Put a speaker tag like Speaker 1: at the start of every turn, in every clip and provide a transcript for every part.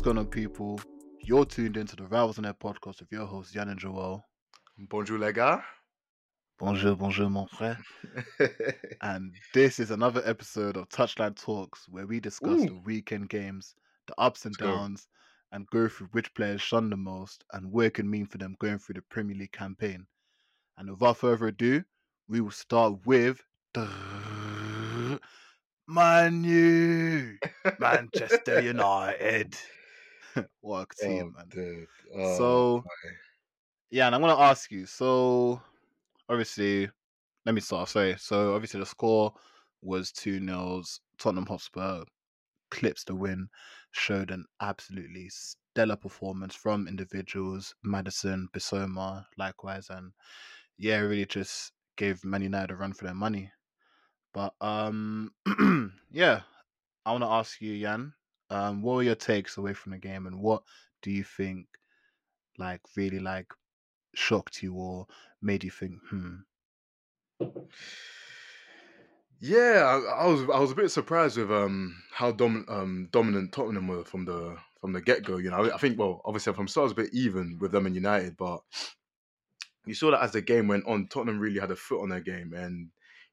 Speaker 1: What's going on, people? You're tuned into the Rivals on Air podcast with your host, Jan and Joel.
Speaker 2: Bonjour les gars.
Speaker 1: Bonjour, bonjour, mon frère. And this is another episode of Touchline Talks where we discuss
Speaker 2: Ooh.
Speaker 1: the weekend games, the ups and
Speaker 2: Let's go.
Speaker 1: downs, and go through which players shun the most and what it can mean for them going through the Premier League campaign. And without further ado, we will start with Manu, Manchester United. What a team,
Speaker 2: Oh,
Speaker 1: man.
Speaker 2: dude. Oh,
Speaker 1: So-
Speaker 2: my.
Speaker 1: Yeah, and I'm gonna ask you. So, obviously, let me start. Sorry. So, obviously, the score was two nils. Tottenham Hotspur clips the win. Showed an absolutely stellar performance from individuals. Maddison, Bissouma, likewise, and yeah, really just gave Man United a run for their money. But um, yeah, I want to ask you, Jan. Um, what were your takes away from the game, and what do you think, like, really like shocked you or made you think, hmm,
Speaker 2: Yeah, I, I was I was a bit surprised with um how dom- um dominant Tottenham were from the from the get go. You know, I, I think well, obviously from start was a bit even with them and United, but you saw that as the game went on, Tottenham really had a foot on their game, and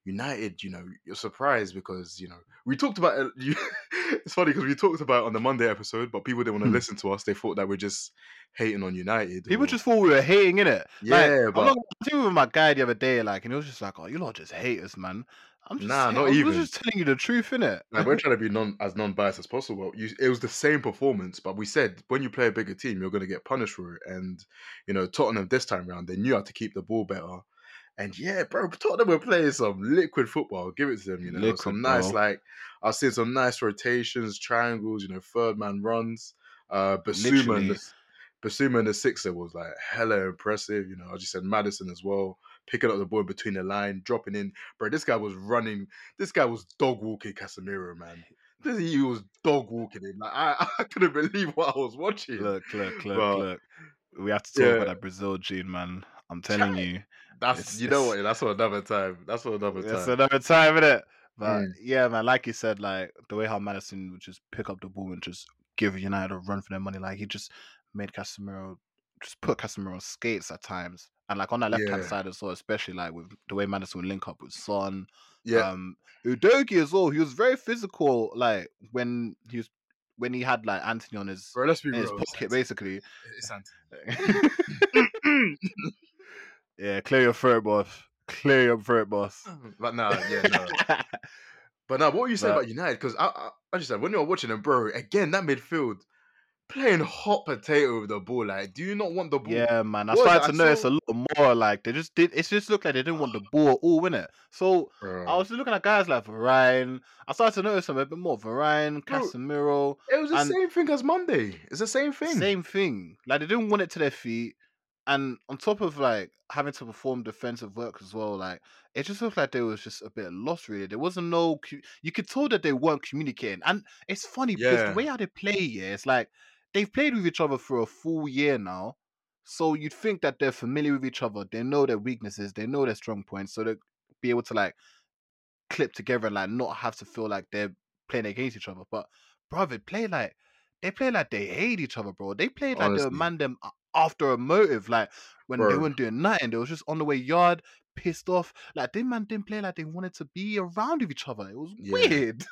Speaker 2: United, you know, you're surprised because you know we talked about it. It's funny because we talked about it on the Monday episode, but people didn't want to
Speaker 1: Hmm.
Speaker 2: listen to us. They thought that we're just hating on United.
Speaker 1: people
Speaker 2: or-
Speaker 1: just thought we were hating in it.
Speaker 2: yeah,
Speaker 1: like,
Speaker 2: but
Speaker 1: I was with my guy the other day, like, and he was just like, "Oh, you lot just haters, man." I'm just,
Speaker 2: Nah,
Speaker 1: saying-
Speaker 2: not
Speaker 1: I was
Speaker 2: even.
Speaker 1: just telling you the truth, innit?
Speaker 2: Like, we're trying to be non as non biased as possible. You, it was the same performance, but we said when you play a bigger team, you're going to get punished for it. And you know, Tottenham this time round, they knew how to keep the ball better. And yeah, bro, Tottenham were playing some liquid football. I'll give it to them. You know,
Speaker 1: Liquid,
Speaker 2: some nice
Speaker 1: bro.
Speaker 2: like I was seeing some nice rotations, triangles. You know, third man runs. Uh, Bissouma and the Bissouma and the sixer was like hella impressive. You know, I just said Maddison as well, picking up the ball in between the line, dropping in. Bro, this guy was running. This guy was dog walking Casemiro, man. This he was dog walking him. Like I, I couldn't believe what I was watching.
Speaker 1: Look, look, look,
Speaker 2: But-
Speaker 1: look. We have to talk
Speaker 2: Yeah.
Speaker 1: about that Brazil gene, man. I'm telling you.
Speaker 2: That's
Speaker 1: it's-
Speaker 2: you know what? That's for another time. That's for another time.
Speaker 1: That's another time, innit? But
Speaker 2: Mm.
Speaker 1: yeah, man, like you said, like the way how Maddison would just pick up the ball and just give United a run for their money, like he just made Casemiro just put Casemiro on skates at times. And like on that left hand
Speaker 2: Yeah.
Speaker 1: side as well, especially like with the way Maddison would link up with Son.
Speaker 2: yeah,
Speaker 1: Um Udogie as well. He was very physical, like when he was when he had like Antony on his
Speaker 2: bro. Let's be
Speaker 1: in his
Speaker 2: real.
Speaker 1: pocket, basically.
Speaker 2: It's Antony.
Speaker 1: yeah, clear your throat, boss. Clear your throat, boss.
Speaker 2: but no, yeah, no. But now, what were you saying
Speaker 1: But-
Speaker 2: about United? Because I, I, I just said when you're watching them, bro, again that midfield playing hot potato with the ball. Like, do you not want the ball?
Speaker 1: Yeah, man. I
Speaker 2: What
Speaker 1: started to
Speaker 2: I
Speaker 1: notice
Speaker 2: saw-
Speaker 1: a lot more. Like they just did. It just looked like they didn't want the ball at all, innit? So
Speaker 2: bro.
Speaker 1: I was looking at guys like Varane. I started to notice them a bit more. Varane, Casemiro,
Speaker 2: it was the
Speaker 1: and-
Speaker 2: same thing as Monday. It's the same thing.
Speaker 1: same thing. Like they didn't want it to their feet, and on top of like having to perform defensive work as well, like it just looked like they was just a bit lost. Really, there wasn't no. You could tell that they weren't communicating, and it's funny because the way how they play, yeah, it's like they've played with each other for a full year now. So you'd think that they're familiar with each other. They know their weaknesses. They know their strong points. So they'll be able to like clip together and like not have to feel like they're playing against each other. But brother, play like they play like they hate each other, bro. They played like they were man them a- after a motive. Like when they
Speaker 2: Bro.
Speaker 1: weren't doing nothing, they was just on the way yard, pissed off. Like they man didn't play like they wanted to be around with each other. It was
Speaker 2: Yeah.
Speaker 1: weird.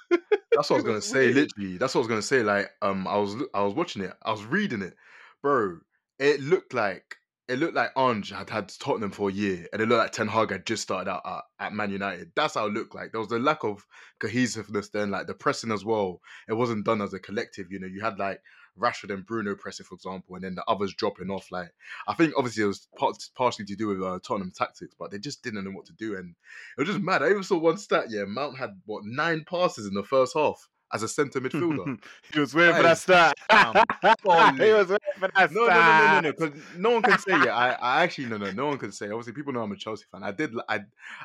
Speaker 2: That's what I was gonna
Speaker 1: was
Speaker 2: say.
Speaker 1: weird.
Speaker 2: Literally, that's what I was gonna say. Like, um, I was I was watching it. I was reading it, bro. It looked like it looked like Ange had had Tottenham for a year, and it looked like Ten Hag had just started out at, at Man United. That's how it looked like. There was a lack of cohesiveness then, like the pressing as well. It wasn't done as a collective. You know, you had like Rashford and Bruno pressing, for example, and then the others dropping off. Like, I think obviously it was part, partially to do with uh, Tottenham tactics, but they just didn't know what to do, and it was just mad. I even saw one stat. Yeah, Mount had what nine passes in the first half as a centre midfielder.
Speaker 1: he was waiting for
Speaker 2: That
Speaker 1: start. he was waiting for that
Speaker 2: No, no, no, no, no, no, because no one can say it. I, I actually no, no, no one can say. Obviously, people know I'm a Chelsea fan. I did, I,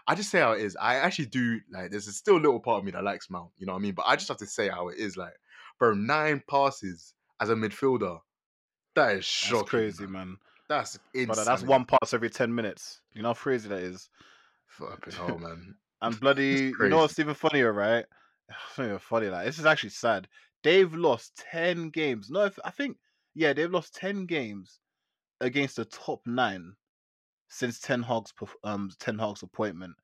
Speaker 2: I just say how it is. I actually do like. There's still a little part of me that likes Mount. You know what I mean? But I just have to say how it is. Like, bro, nine passes as a midfielder. That is shocking.
Speaker 1: That's crazy,
Speaker 2: man.
Speaker 1: man.
Speaker 2: That's insane.
Speaker 1: But that's one pass every ten minutes. You know how crazy that is.
Speaker 2: Fucking hell, man.
Speaker 1: And bloody, you know what's even funnier, right? It's not even funny. Like this is actually sad. they've lost ten games. No, if, I think yeah, they've lost ten games against the top nine since Ten perf- um Ten Hag's appointment.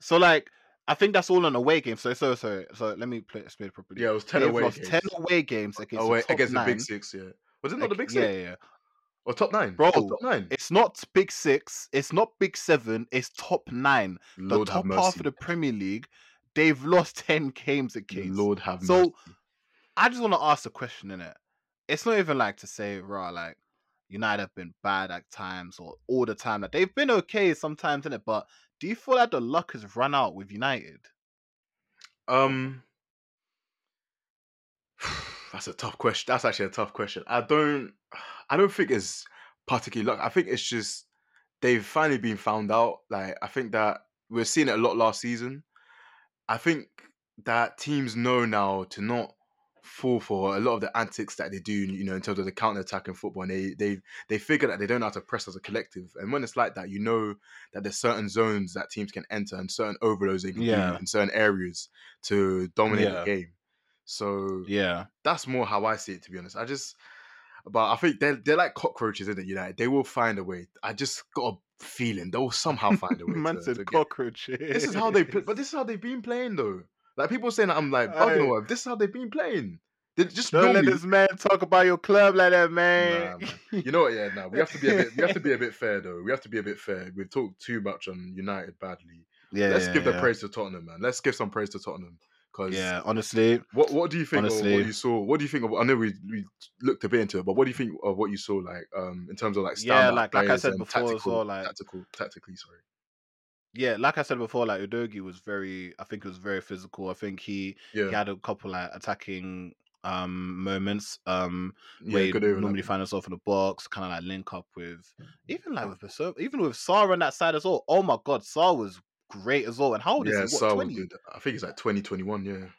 Speaker 1: So like, I think that's all on away games. So so so so let me play explain it properly.
Speaker 2: Yeah, it was ten
Speaker 1: they've
Speaker 2: away
Speaker 1: lost
Speaker 2: games.
Speaker 1: ten away games against
Speaker 2: away
Speaker 1: the
Speaker 2: against
Speaker 1: nine.
Speaker 2: the big six. Yeah, was it not the big six
Speaker 1: yeah, yeah.
Speaker 2: or top nine?
Speaker 1: Bro,
Speaker 2: top nine.
Speaker 1: It's not big six. It's not big seven. It's top nine. The
Speaker 2: Lord have
Speaker 1: top half of the Premier League. They've lost ten games against.
Speaker 2: Lord have
Speaker 1: So,
Speaker 2: mercy.
Speaker 1: So, I just want to ask a question in it. It's not even like to say, raw, like United have been bad at times or all the time. Like they've been okay sometimes in it, but do you feel like the luck has run out with United?
Speaker 2: Um, that's a tough question. That's actually a tough question. I don't, I don't think it's particularly luck. I think it's just they've finally been found out. Like I think that we're seeing it a lot last season. I think that teams know now to not fall for a lot of the antics that they do, you know, in terms of the counter attack in football. And they they they figure that they don't know how to press as a collective. And when it's like that, you know that there's certain zones that teams can enter and certain overloads they can
Speaker 1: Yeah.
Speaker 2: do in certain areas to dominate
Speaker 1: Yeah.
Speaker 2: the game. So
Speaker 1: Yeah.
Speaker 2: that's more how I see it, to be honest. I just, but I think they're they're like cockroaches, isn't it? United, they will find a way. I just got a feeling they'll somehow find a way.
Speaker 1: Man
Speaker 2: to,
Speaker 1: said
Speaker 2: to get-
Speaker 1: cockroach.
Speaker 2: This is how they, play, but this is how they've been playing though. Like people saying, that I'm like bugging or This is how they've been playing. They just
Speaker 1: Don't let
Speaker 2: normally-
Speaker 1: this man talk about your club like that, man.
Speaker 2: man. You know what? Yeah, no, we have to be a bit. We have to be a bit fair though. We have to be a bit fair. We've talked too much on United badly.
Speaker 1: yeah,
Speaker 2: Let's
Speaker 1: yeah,
Speaker 2: give the praise to Tottenham, man. Let's give some praise to Tottenham because
Speaker 1: Yeah, honestly,
Speaker 2: What What do you think of
Speaker 1: Honestly.
Speaker 2: what you saw? What do you think of? I know we we looked a bit into it, but what do you think of what you saw? Like um in terms of like
Speaker 1: Yeah, like- like I said before as
Speaker 2: tactical,
Speaker 1: well, like-
Speaker 2: tactical, tactically. Sorry.
Speaker 1: Yeah, like I said before, like Udogie was very, I think it was very physical. I think he
Speaker 2: yeah.
Speaker 1: he had a couple like attacking um moments um
Speaker 2: yeah,
Speaker 1: where you normally find himself in the box, kind of like link up with even like with Bissau, even with Sarr on that side as well. Oh my god, Sarr was great as well. And how old
Speaker 2: Yeah,
Speaker 1: is he? What
Speaker 2: was
Speaker 1: twenty?
Speaker 2: good. I think it's like twenty twenty one. Yeah,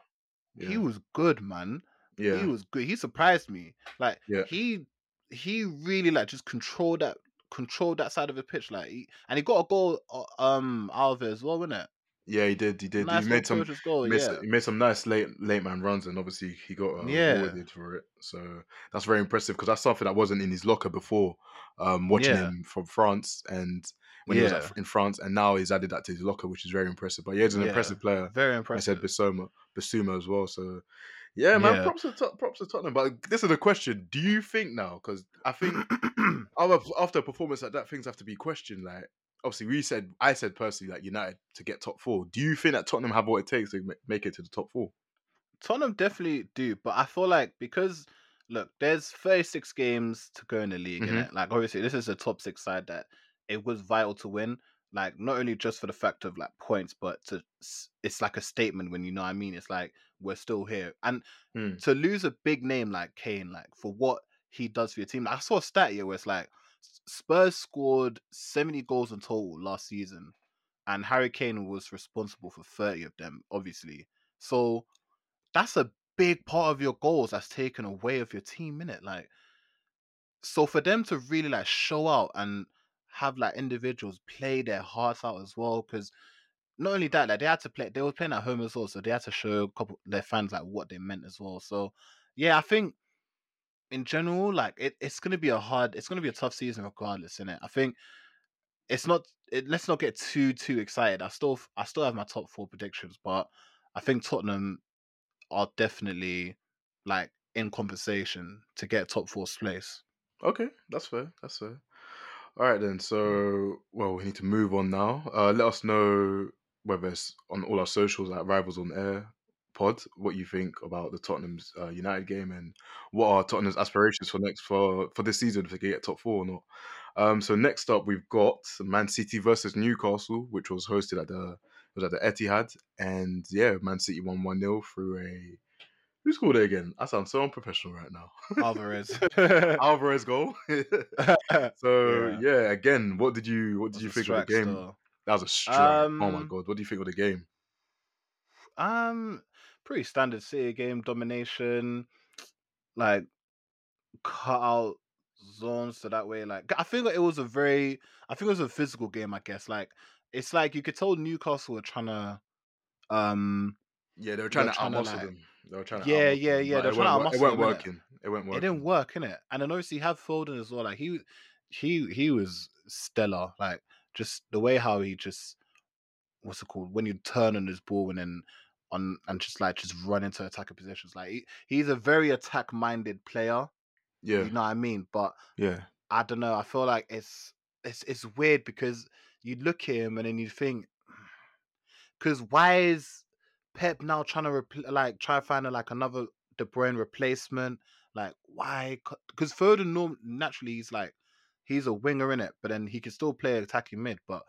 Speaker 2: yeah,
Speaker 1: He was good, man.
Speaker 2: yeah.
Speaker 1: He was good. He surprised me. Like
Speaker 2: Yeah.
Speaker 1: he he really like just controlled that controlled that side of the pitch. Like he, and he got a goal um out of it as well, wasn't it?
Speaker 2: yeah, he did. He did.
Speaker 1: Nice
Speaker 2: he made some.
Speaker 1: goal.
Speaker 2: Made,
Speaker 1: yeah.
Speaker 2: he made some nice late late man runs, and obviously he got uh,
Speaker 1: Yeah.
Speaker 2: rewarded for it. So that's very impressive because that's something that wasn't in his locker before. Um, watching
Speaker 1: Yeah.
Speaker 2: him from France and when he was at, in France, and now he's added that to his locker, which is very impressive. But yeah, he's an
Speaker 1: Yeah.
Speaker 2: impressive player.
Speaker 1: Very impressive.
Speaker 2: I said Bissouma, Bissouma as well. So yeah, man,
Speaker 1: Yeah.
Speaker 2: props to props to Tottenham. But this is the question: Do you think now? Because I think after after a performance like that, things have to be questioned. Like obviously, we said I said personally like United to get top four. Do you think that Tottenham have what it takes to make it to the top four?
Speaker 1: Tottenham definitely do, but I feel like because look, there's 36 games to go in the league,
Speaker 2: Mhm.
Speaker 1: innit? Like obviously, this is a top six side that it was vital to win. Like not only just for the fact of like points, but to it's like a statement when you know what I mean. It's like we're still here, and
Speaker 2: Hmm.
Speaker 1: to lose a big name like Kane, like for what he does for your team. Like, I saw a stat here where it's like Spurs scored 70 goals in total last season, and Harry Kane was responsible for 30 of them, obviously. So that's a big part of your goals that's taken away of your team, innit? Like, so for them to really like show out and have like individuals play their hearts out as well, because not only that, like they had to play, they were playing at home as well, so they had to show a couple their fans like what they meant as well. So yeah, I think in general, like it, it's gonna be a hard, it's gonna be a tough season regardless, isn't it? I think it's not. It, let's not get too too excited. I still I still have my top four predictions, but I think Tottenham are definitely like in conversation to get top four place.
Speaker 2: Okay, that's fair. That's fair. All right then. So, well, we need to move on now. Uh, let us know whether it's on all our socials at Rivals on Air Pod what you think about the Tottenham's uh, United game and what are Tottenham's aspirations for next for for this season if they can get top four or not. Um, so next up we've got Man City versus Newcastle, which was hosted at the was at the Etihad, and yeah, Man City won one 0 through a who scored it again? I sound so unprofessional right now.
Speaker 1: Alvarez.
Speaker 2: Alvarez goal. So
Speaker 1: Yeah.
Speaker 2: yeah. again, what did you what did you think of the game? That was a strike. oh my
Speaker 1: Um,
Speaker 2: god, what do you think of the game?
Speaker 1: Um, pretty standard City game domination, like cut out zones so that way. Like I think like it was a very, I think it was a physical game. I guess like it's like you could tell Newcastle were trying to, um,
Speaker 2: Yeah, they were trying to outmuscle
Speaker 1: like-
Speaker 2: them. They were trying to
Speaker 1: Yeah, yeah, yeah, they're
Speaker 2: It
Speaker 1: trying to
Speaker 2: it weren't working. It weren't working.
Speaker 1: it didn't work, innit? And then obviously you have Foden as well. Like he he he was stellar. Like just the way how he just what's it called when you turn on his ball and then on and just like just run into attacking positions. Like he, he's a very attack minded player.
Speaker 2: Yeah,
Speaker 1: You know what I mean? But
Speaker 2: yeah.
Speaker 1: I don't know. I feel like it's it's it's weird because you look at him and then you think, because why is Pep now trying to repl- like try to find a, like another De Bruyne replacement? Like why? Because Foden norm- naturally he's like he's a winger in it, but then he can still play attacking mid. But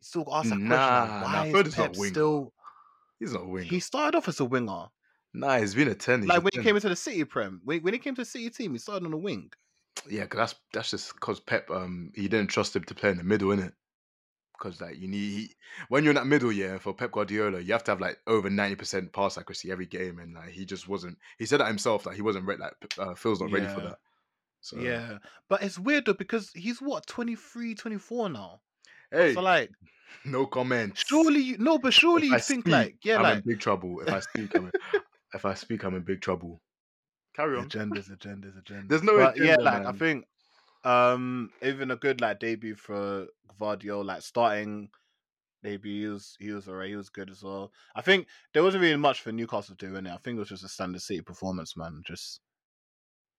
Speaker 1: still ask that question: like, why
Speaker 2: Foden's
Speaker 1: is Pep still?
Speaker 2: He's not a winger.
Speaker 1: He started off as a winger.
Speaker 2: Nah, he's been a ten. he's
Speaker 1: Like
Speaker 2: a
Speaker 1: when he came into the City Prem, when, when he came to the City team, he started on the wing.
Speaker 2: Yeah, cause that's that's just because Pep um he didn't trust him to play in the middle, innit? Because like you need he, when you're in that middle, year for Pep Guardiola, you have to have like over ninety percent pass accuracy every game, and like he just wasn't. He said that himself, like he wasn't ready. Like uh, Phil's not ready for that. So
Speaker 1: Yeah, but it's weird though because he's what 23, 24 now.
Speaker 2: hey,
Speaker 1: So like,
Speaker 2: no comment.
Speaker 1: surely you no, but surely
Speaker 2: If I
Speaker 1: you think
Speaker 2: speak,
Speaker 1: like, yeah,
Speaker 2: I'm
Speaker 1: like
Speaker 2: in big trouble. If I speak, I'm in, if I speak, I'm in big trouble. Carry on.
Speaker 1: agendas, agendas, agendas.
Speaker 2: There's no
Speaker 1: but yeah,
Speaker 2: agenda,
Speaker 1: like I think um even a good like debut for Gvardiol, like starting debut, he was he was alright, he was good as well. I think there wasn't really much for Newcastle to do in it. I think it was just a standard City performance, man. Just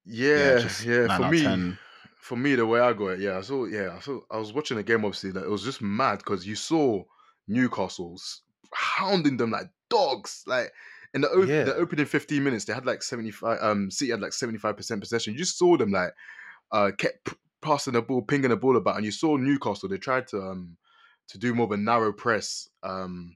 Speaker 2: Yeah,
Speaker 1: just
Speaker 2: yeah. For me,
Speaker 1: 10.
Speaker 2: for me, the way I got it, yeah, I saw, yeah, I saw, I was watching the game. Obviously, like, it was just mad because you saw Newcastle's hounding them like dogs. Like in the, op-
Speaker 1: Yeah.
Speaker 2: the opening fifteen minutes, they had like seventy five. Um, City had like seventy five percent possession. You just saw them like, uh, kept passing the ball, pinging the ball about, and you saw Newcastle. They tried to um to do more of a narrow press. Um.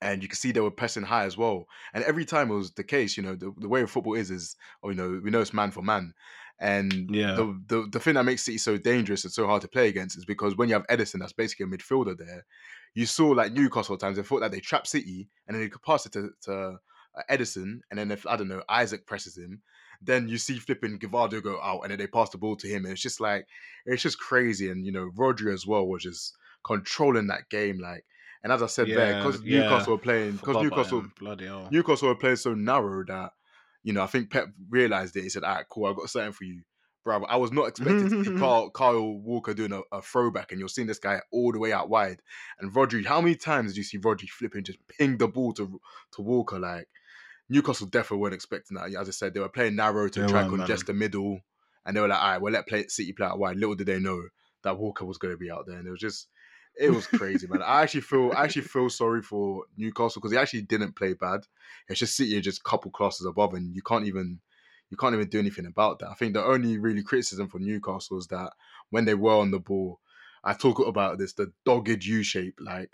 Speaker 2: And you can see they were pressing high as well. And every time it was the case, you know, the, the way football is, is, oh, you know, we know it's man for man. And
Speaker 1: Yeah.
Speaker 2: the, the the thing that makes City so dangerous and so hard to play against is because when you have Ederson, that's basically a midfielder there. You saw like Newcastle at times they thought that they trap City and then they could pass it to, to uh, Ederson, and then if I don't know Isak presses him, then you see flipping Gvardiol go out, and then they pass the ball to him, and it's just like it's just crazy. And you know Rodri as well was just controlling that game, like. And as I said there, because
Speaker 1: yeah.
Speaker 2: Newcastle were playing, because Newcastle
Speaker 1: him. bloody hell.
Speaker 2: Newcastle were playing so narrow that, you know, I think Pep realized it. He said, "All right, cool, I've got something for you, bro." I was not expecting to see Kyle, Kyle Walker doing a, a throwback, and you're seeing this guy all the way out wide. And Rodri, how many times did you see Rodri flipping just ping the ball to to Walker? Like Newcastle definitely weren't expecting that. As I said, they were playing narrow to
Speaker 1: They
Speaker 2: try and congest the middle, and they were like, "All right, well, let play City play out wide." Little did they know that Walker was going to be out there, and it was just. It was crazy, man. I actually feel, I actually feel sorry for Newcastle because he actually didn't play bad. It's just City are just a couple classes above, and you can't even, you can't even do anything about that. I think the only really criticism for Newcastle is that when they were on the ball, I talk about this, the dogged U shape. Like,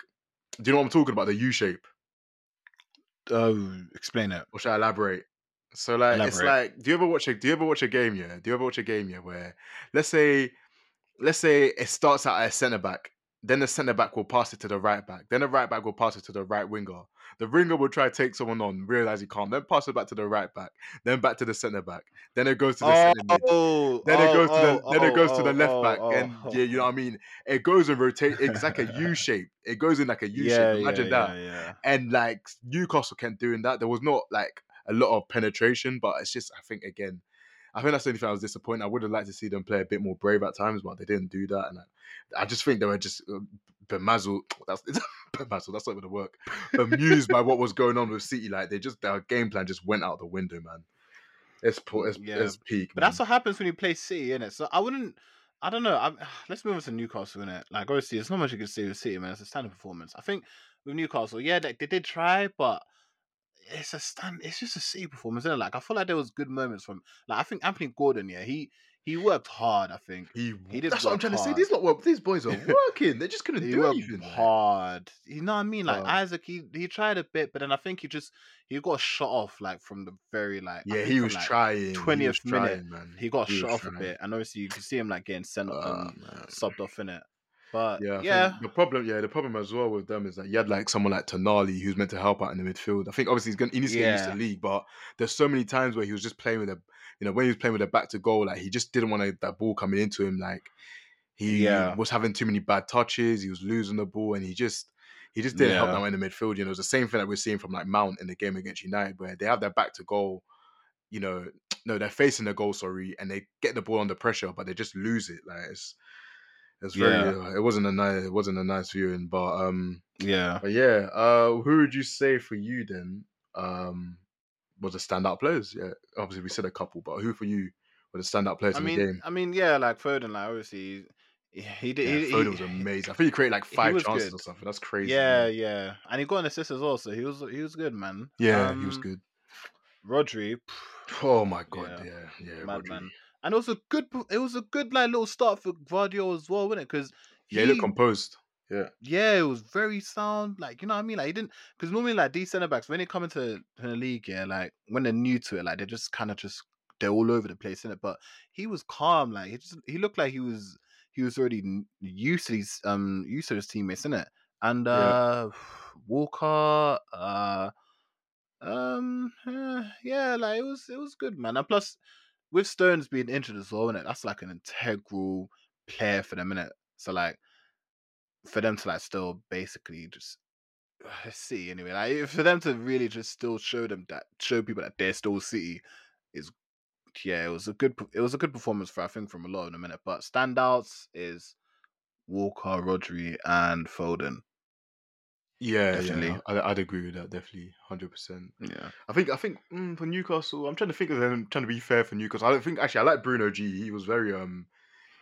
Speaker 2: do you know what I'm talking about? The U shape.
Speaker 1: Oh, explain it.
Speaker 2: Or should I elaborate? So like it's like do you ever watch a do you ever watch a game, yeah? Do you ever watch a game, yeah, where let's say let's say it starts out as centre back, then the centre back will pass it to the right back, then the right back will pass it to the right winger. The winger will try to take someone on, realize he can't, then pass it back to the right back, then back to the centre back, then it goes to the centre mid.
Speaker 1: Oh,
Speaker 2: Then it
Speaker 1: oh,
Speaker 2: goes to the
Speaker 1: oh,
Speaker 2: then it goes
Speaker 1: oh,
Speaker 2: to the
Speaker 1: oh,
Speaker 2: left
Speaker 1: oh,
Speaker 2: back,
Speaker 1: oh,
Speaker 2: and
Speaker 1: oh.
Speaker 2: yeah, you know what I mean. It goes and rotate. It's like a U shape. It goes in like a U
Speaker 1: yeah,
Speaker 2: shape. Imagine
Speaker 1: yeah,
Speaker 2: that
Speaker 1: Yeah,
Speaker 2: and like Newcastle kept doing that. There was not like a lot of penetration, but it's just I think again, I think that's the only thing I was disappointed. I would have liked to see them play a bit more brave at times, but they didn't do that, and I, I just think they were just uh, bemazzled. That's bemazzled. That's not going to work. Bemused by what was going on with City, like they just their game plan just went out the window, man. It's poor. It's,
Speaker 1: Yeah.
Speaker 2: it's peak.
Speaker 1: But
Speaker 2: man.
Speaker 1: that's what happens when you play City, innit? So I wouldn't. I don't know. I'm, let's move on to Newcastle, innit? Like obviously, there's not much you can see with City, man. It's a standard performance. I think with Newcastle, yeah, they did try, but it's a stand. It's just a City performance, innit? Like I feel like there was good moments from. Like I think Anthony Gordon, yeah, he he worked hard. I think
Speaker 2: he,
Speaker 1: he did
Speaker 2: that's what I'm trying to say. These lot, these boys are working. They just couldn't
Speaker 1: he
Speaker 2: do anything.
Speaker 1: hard. You know what I mean? Like
Speaker 2: Uh,
Speaker 1: Isak, he he tried a bit, but then I think he just he got shot off like from the very like.
Speaker 2: Yeah, he was
Speaker 1: like,
Speaker 2: trying. he was
Speaker 1: 20th minute,
Speaker 2: man.
Speaker 1: he got
Speaker 2: He
Speaker 1: shut
Speaker 2: was
Speaker 1: off a
Speaker 2: trying.
Speaker 1: bit, and obviously you can see him like getting sent
Speaker 2: Ah,
Speaker 1: um,
Speaker 2: man.
Speaker 1: subbed off in it. But
Speaker 2: Yeah,
Speaker 1: yeah,
Speaker 2: the problem, yeah, the problem as well with them is that you had like someone like Tonali who's meant to help out in the midfield. I think obviously he's gonna he needs to get used to the league, but there's so many times where he was just playing with a, you know, when he was playing with a back to goal, like he just didn't want to, that ball coming into him. Like he
Speaker 1: Yeah.
Speaker 2: was having too many bad touches, he was losing the ball, and he just He just didn't help
Speaker 1: Yeah.
Speaker 2: them in the midfield. You know, it was the same thing that we're seeing from like Mount in the game against United, where they have their back to goal. You know, no, they're facing the goal, sorry, and they get the ball under pressure, but they just lose it. Like it's, it's very.
Speaker 1: Yeah.
Speaker 2: Uh, it wasn't a nice. It wasn't a nice viewing, but um,
Speaker 1: Yeah.
Speaker 2: but yeah. Uh, who would you say for you then? Um, was the standout players? Yeah, obviously we said a couple, but who for you were the standout players
Speaker 1: I
Speaker 2: in
Speaker 1: mean,
Speaker 2: the game?
Speaker 1: I mean, yeah, like Foden, like obviously, he, he did.
Speaker 2: Yeah,
Speaker 1: he,
Speaker 2: Foden
Speaker 1: he-
Speaker 2: was amazing. I think he created like five chances
Speaker 1: good.
Speaker 2: or something. That's crazy.
Speaker 1: Yeah,
Speaker 2: man.
Speaker 1: yeah, and he got an assist as well, so he was he was good, man.
Speaker 2: yeah, he was
Speaker 1: Um,
Speaker 2: good.
Speaker 1: Rodri,
Speaker 2: Oh my god,
Speaker 1: yeah,
Speaker 2: yeah, yeah. Rodri.
Speaker 1: And it was a good, it was a good like little start for Gvardiol as well, wasn't it? Because
Speaker 2: Yeah, he looked composed. Yeah,
Speaker 1: yeah, it was very sound. Like you know what I mean? Like he didn't because normally like these centre backs when they come into to the league, yeah, like when they're new to it, like they're just kind of just they're all over the place in it. But he was calm. Like he just he looked like he was he was already used to these um used to his teammates in it. And
Speaker 2: Yeah.
Speaker 1: uh Walker, uh um yeah, like it was it was good, man. And plus with Stones being injured as well, innit? That's like an integral player for them, innit? So like for them to like still basically just see anyway, like for them to really just still show them that show people that they're still City is yeah, it was a good it was a good performance for I think from a lot in a minute. But standouts is Walker, Rodri, and Foden.
Speaker 2: Yeah,
Speaker 1: Definitely.
Speaker 2: yeah. I, I'd agree with that. Definitely, hundred percent.
Speaker 1: Yeah,
Speaker 2: I think, I think mm, for Newcastle, I'm trying to think of them. Trying to be fair for Newcastle. I don't think actually. I like Bruno G. He was very um,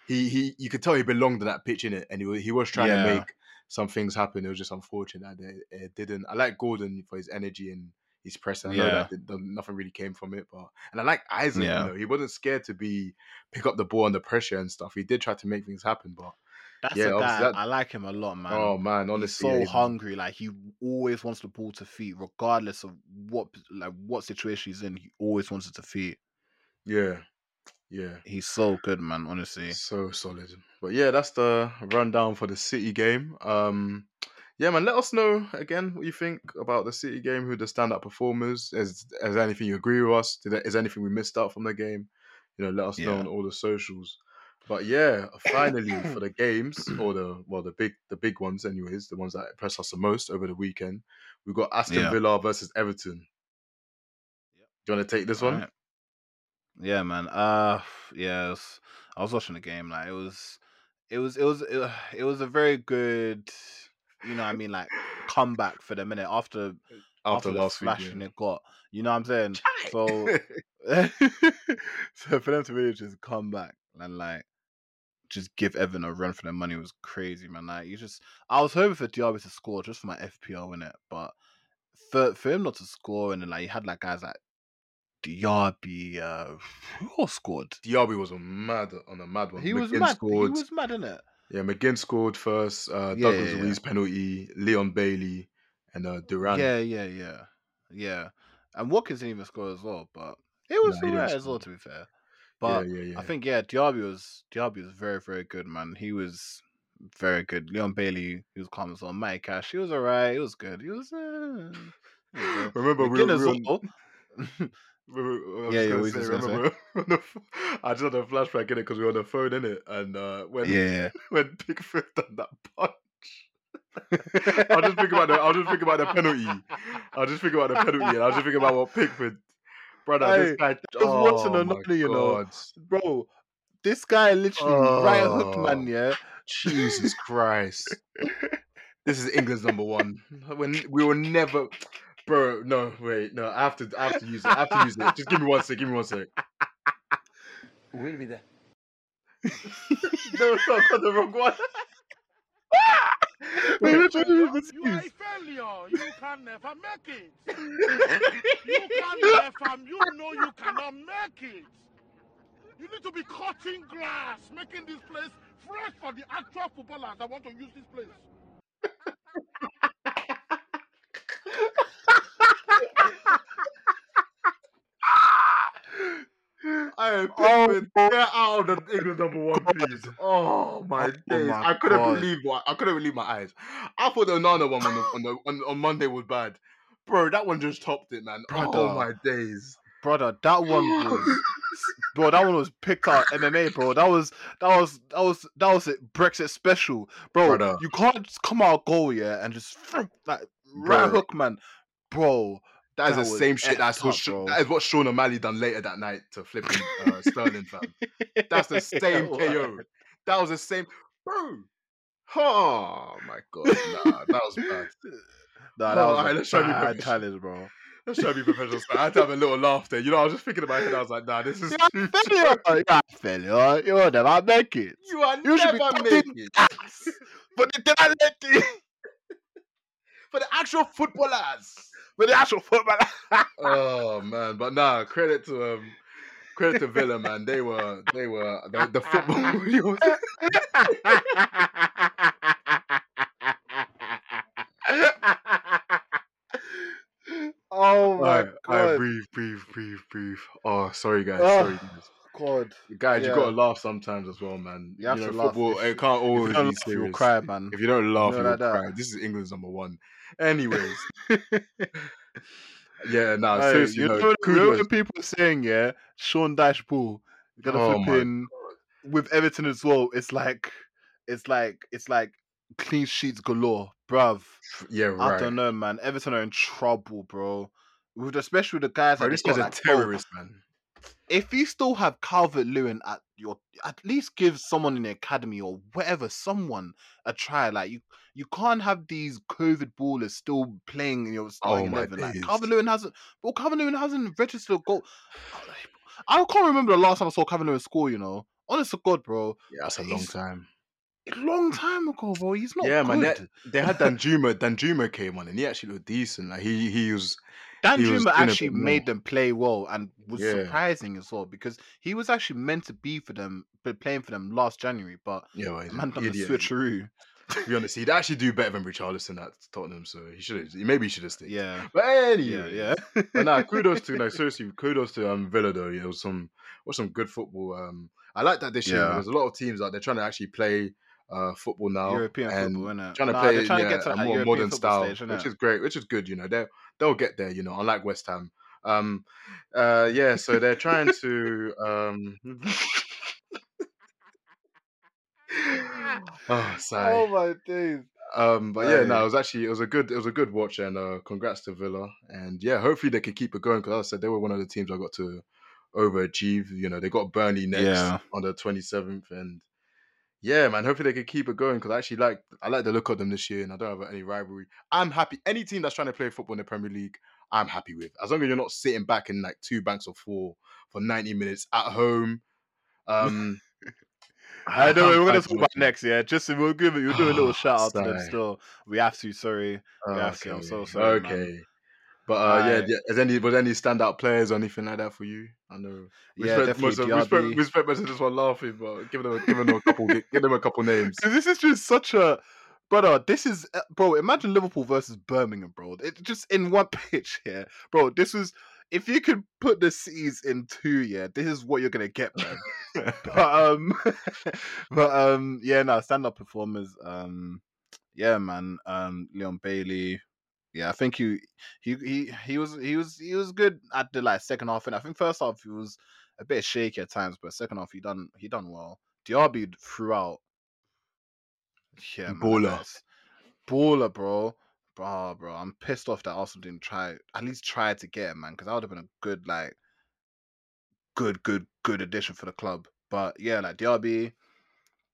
Speaker 2: he he. You could tell he belonged to that pitch in it, and he was, he was trying
Speaker 1: Yeah.
Speaker 2: to make some things happen. It was just unfortunate that it, it didn't. I like Gordon for his energy and his press. and I know
Speaker 1: Yeah.
Speaker 2: that did- that nothing really came from it, but and I like Isak.
Speaker 1: Yeah.
Speaker 2: You know, he wasn't scared to be pick up the ball under pressure and stuff. He did try to make things happen, but
Speaker 1: that's
Speaker 2: Yeah,
Speaker 1: a guy
Speaker 2: that-
Speaker 1: I like him a lot, man.
Speaker 2: oh man,
Speaker 1: He's
Speaker 2: honestly,
Speaker 1: so
Speaker 2: yeah,
Speaker 1: hungry. Like he always wants the ball to feet, regardless of what like what situation he's in. He always wants it to feet.
Speaker 2: yeah, yeah.
Speaker 1: He's so good, man. Honestly,
Speaker 2: So solid. But yeah, that's the rundown for the City game. Um yeah, man, let us know again what you think about the City game, who the standout performers. Is is anything you agree with us? Did is anything we missed out from the game? You know, let us know on all the socials. But yeah, finally for the games or the well the big the big ones anyways, the ones that impressed us the most over the weekend. We've got Aston
Speaker 1: Yeah.
Speaker 2: Villa versus Everton.
Speaker 1: Yep.
Speaker 2: Do you want to take this one?
Speaker 1: Alright. Yeah, man. Uh, was, I was watching the game. Like it was, it was, it was, it, it was a very good. You know, I mean, like comeback for the minute after
Speaker 2: After,
Speaker 1: the
Speaker 2: last week. yeah.
Speaker 1: it got. You know what I'm saying? So, so for them to really just come back and like just give Evan a run for their money was crazy, man. Like you just, I was hoping for Diaby to score just for my FPL in it, but for for him not to score and then like he had like guys like Diaby, uh, who else scored?
Speaker 2: Diaby was a mad on a mad one.
Speaker 1: He was mad.
Speaker 2: Scored.
Speaker 1: He was mad in it.
Speaker 2: Yeah, McGinn scored first. Uh,
Speaker 1: Yeah,
Speaker 2: Douglas
Speaker 1: yeah, yeah.
Speaker 2: Luiz penalty. Leon Bailey and uh, Duran.
Speaker 1: Yeah, yeah, yeah, yeah. And Watkins didn't even score as well, but it was
Speaker 2: Nah,
Speaker 1: alright as well. To be fair,
Speaker 2: yeah,
Speaker 1: but
Speaker 2: yeah, yeah.
Speaker 1: I think yeah, Diaby was Diaby was very very good, man. He was very good. Leon Bailey, he was calm as well. Mike Cash, he was alright. He was good. He was. Uh, he was,
Speaker 2: remember we, were- we were,
Speaker 1: well.
Speaker 2: we were- I
Speaker 1: Yeah, yeah,
Speaker 2: gonna
Speaker 1: what you
Speaker 2: say,
Speaker 1: say?
Speaker 2: remember ph- I just had a flashback in it because we were on the phone in it, and uh, when
Speaker 1: yeah.
Speaker 2: when Pickford done that punch. I'll just think about the I'll just think about the penalty. I'll just think about the penalty and I'll just think about what Pickford brother
Speaker 1: Hey,
Speaker 2: this guy
Speaker 1: was watching
Speaker 2: oh
Speaker 1: on
Speaker 2: my
Speaker 1: Nottingham, you know. Bro, this guy literally right hooked
Speaker 2: Oh.
Speaker 1: man, yeah.
Speaker 2: Jesus Christ. This is England's number one. When we will never Bro, no, wait, no, I have to I have to use it. I have to use it. Just give me one sec, give me one sec.
Speaker 3: We'll be there.
Speaker 2: No, no, I got the wrong one.
Speaker 1: Wait, which one did
Speaker 3: You are a failure. You can never make it. You can never. You know you cannot make it. You need to be cutting grass, making this place fresh for the actual footballers that want to use this place.
Speaker 2: I
Speaker 1: Oh,
Speaker 2: Pickford, get out of the England number one, please. Oh my
Speaker 1: Oh
Speaker 2: days!
Speaker 1: my
Speaker 2: I couldn't
Speaker 1: God.
Speaker 2: believe what I couldn't believe my eyes. I thought the Onana one on the, on, the, on, on Monday was bad, bro. That one just topped it, man. Oh
Speaker 1: Brother.
Speaker 2: my days!
Speaker 1: brother, that one was bro, that one was picked out MMA, bro. That was that was that was that was it Brexit special. Bro,
Speaker 2: Brother.
Speaker 1: you can't just come out goal, yeah, and just like right
Speaker 2: Bro.
Speaker 1: hook, man. Bro,
Speaker 2: That is
Speaker 1: That
Speaker 2: the same shit. That's what
Speaker 1: up,
Speaker 2: Sh-
Speaker 1: bro.
Speaker 2: that is what Sean O'Malley done later that night to flipping uh, Sterling, fam. That's the same KO. That was the same, bro. Oh my god, nah, that was bad.
Speaker 1: Nah, that
Speaker 2: No,
Speaker 1: was
Speaker 2: alright,
Speaker 1: a
Speaker 2: let's try
Speaker 1: bad
Speaker 2: professional.
Speaker 1: challenge, bro.
Speaker 2: Let's try to be professional. I had to have a little laugh there. You know, I was just thinking about it I was like, nah, this is
Speaker 1: Yeah,
Speaker 2: too
Speaker 1: failure. Yeah, failure. You'll never make it.
Speaker 2: You are
Speaker 1: You
Speaker 2: never making
Speaker 1: ass for the talent,
Speaker 2: for the actual footballers.
Speaker 1: For the actual football.
Speaker 2: oh man, but nah, credit to um, credit to Villa, man. They were they were the, the football.
Speaker 1: oh my
Speaker 2: alright,
Speaker 1: god,
Speaker 2: breathe, breathe, breathe, breathe. Oh, sorry guys,
Speaker 1: Oh.
Speaker 2: sorry guys.
Speaker 1: God.
Speaker 2: Guys, you gotta laugh sometimes as well, man.
Speaker 1: You have
Speaker 2: know,
Speaker 1: to laugh.
Speaker 2: football
Speaker 1: If-
Speaker 2: it can't
Speaker 1: you
Speaker 2: always be
Speaker 1: laugh, you'll cry, man.
Speaker 2: If you don't laugh,
Speaker 1: know
Speaker 2: you'll
Speaker 1: like that.
Speaker 2: cry. This is England's number one. Anyways, yeah, nah,
Speaker 1: Hey,
Speaker 2: seriously,
Speaker 1: you
Speaker 2: no,
Speaker 1: know, you know
Speaker 2: kudos.
Speaker 1: when people are saying, yeah, Sean Dash Ball, you gotta
Speaker 2: Oh
Speaker 1: flip in with Everton as well. It's like, it's like, it's like clean sheets galore, bruv.
Speaker 2: Yeah,
Speaker 1: I don't know, man. Everton are in trouble, bro. With especially with the guys
Speaker 2: Bro,
Speaker 1: that
Speaker 2: this guy's
Speaker 1: got,
Speaker 2: a
Speaker 1: like, bro,
Speaker 2: terrorist, man.
Speaker 1: If you still have Calvert Lewin at your, at least give someone in the academy or whatever, someone a try. Like you, you can't have these COVID ballers still playing in your starting
Speaker 2: Oh
Speaker 1: eleven. Like. Calvert Lewin hasn't, well, Calvert Lewin hasn't registered a goal. I can't remember the last time I saw Calvert Lewin score. You know, honest to God, bro,
Speaker 2: Yeah, that's a long time.
Speaker 1: Long time ago, bro. He's not
Speaker 2: Yeah, man,
Speaker 1: good.
Speaker 2: They had Danjuma. Danjuma came on, and he actually looked decent. Like he, he was.
Speaker 1: Dan
Speaker 2: he
Speaker 1: Juma actually made them play well and was
Speaker 2: Yeah.
Speaker 1: surprising as well because he was actually meant to be for them, but playing for them last January, but
Speaker 2: Yeah, well,
Speaker 1: man
Speaker 2: an
Speaker 1: done the switcheroo.
Speaker 2: To be honest, he'd actually do better than Richarlison at Tottenham, so he should have. Maybe he should have stayed.
Speaker 1: Yeah,
Speaker 2: But anyway,
Speaker 1: yeah.
Speaker 2: but nah, kudos to no, seriously, kudos to um Villa though. Yeah, it was some was some good football. Um, I like that this year.
Speaker 1: Yeah.
Speaker 2: There's a lot of teams out there trying to actually play uh football now,
Speaker 1: European
Speaker 2: and
Speaker 1: football, innit?
Speaker 2: trying to
Speaker 1: Nah,
Speaker 2: play
Speaker 1: trying to get to
Speaker 2: a more modern style,
Speaker 1: stage,
Speaker 2: which is great, which is good. You know, they they'll get there. You know, unlike West Ham. Um, uh, yeah, so they're trying to um. oh, sigh.
Speaker 1: Oh my days.
Speaker 2: Um, but yeah, no, it was actually it was a good it was a good watch, and uh, congrats to Villa, and yeah, hopefully they can keep it going because I said they were one of the teams I got to overachieve. You know, they got Burnley next
Speaker 1: Yeah.
Speaker 2: on the twenty seventh, and yeah, man, hopefully they can keep it going because I actually like I like the look of them this year, and I don't have any rivalry. I'm happy any team that's trying to play football in the Premier League. I'm happy with as long as you're not sitting back in like two banks of four for ninety minutes at home. Um,
Speaker 1: I know we're gonna talk about next, yeah. Just we'll give it, we'll do a little shout out to them still. We have to, sorry. Yeah, okay, I'm so sorry, man.
Speaker 2: But uh, yeah,
Speaker 1: Aye.
Speaker 2: yeah, is any was any standout players or anything like that for you? I know. We
Speaker 1: Yeah,
Speaker 2: spent most of, we, spent, we spent most of this one laughing, but give them a, give them a couple give them a couple names.
Speaker 1: This is just such a brother. This is uh, bro. Imagine Liverpool versus Birmingham, bro. It just in one pitch here, bro. This was if you could put the cities in two, yeah. This is what you're gonna get, man. but um, but um, yeah, no, stand up performers. Um, yeah, man. Um, Leon Bailey. Yeah, I think he he he he was he was he was good at the like second half, and I think first half he was a bit shaky at times, but second half he done he done well. Diaby throughout. Yeah, man,
Speaker 2: Baller.
Speaker 1: that's- baller, bro. Bro, bro, I'm pissed off that Arsenal didn't try at least try to get him, man, because that would have been a good like good, good, good addition for the club. But yeah, like Diaby,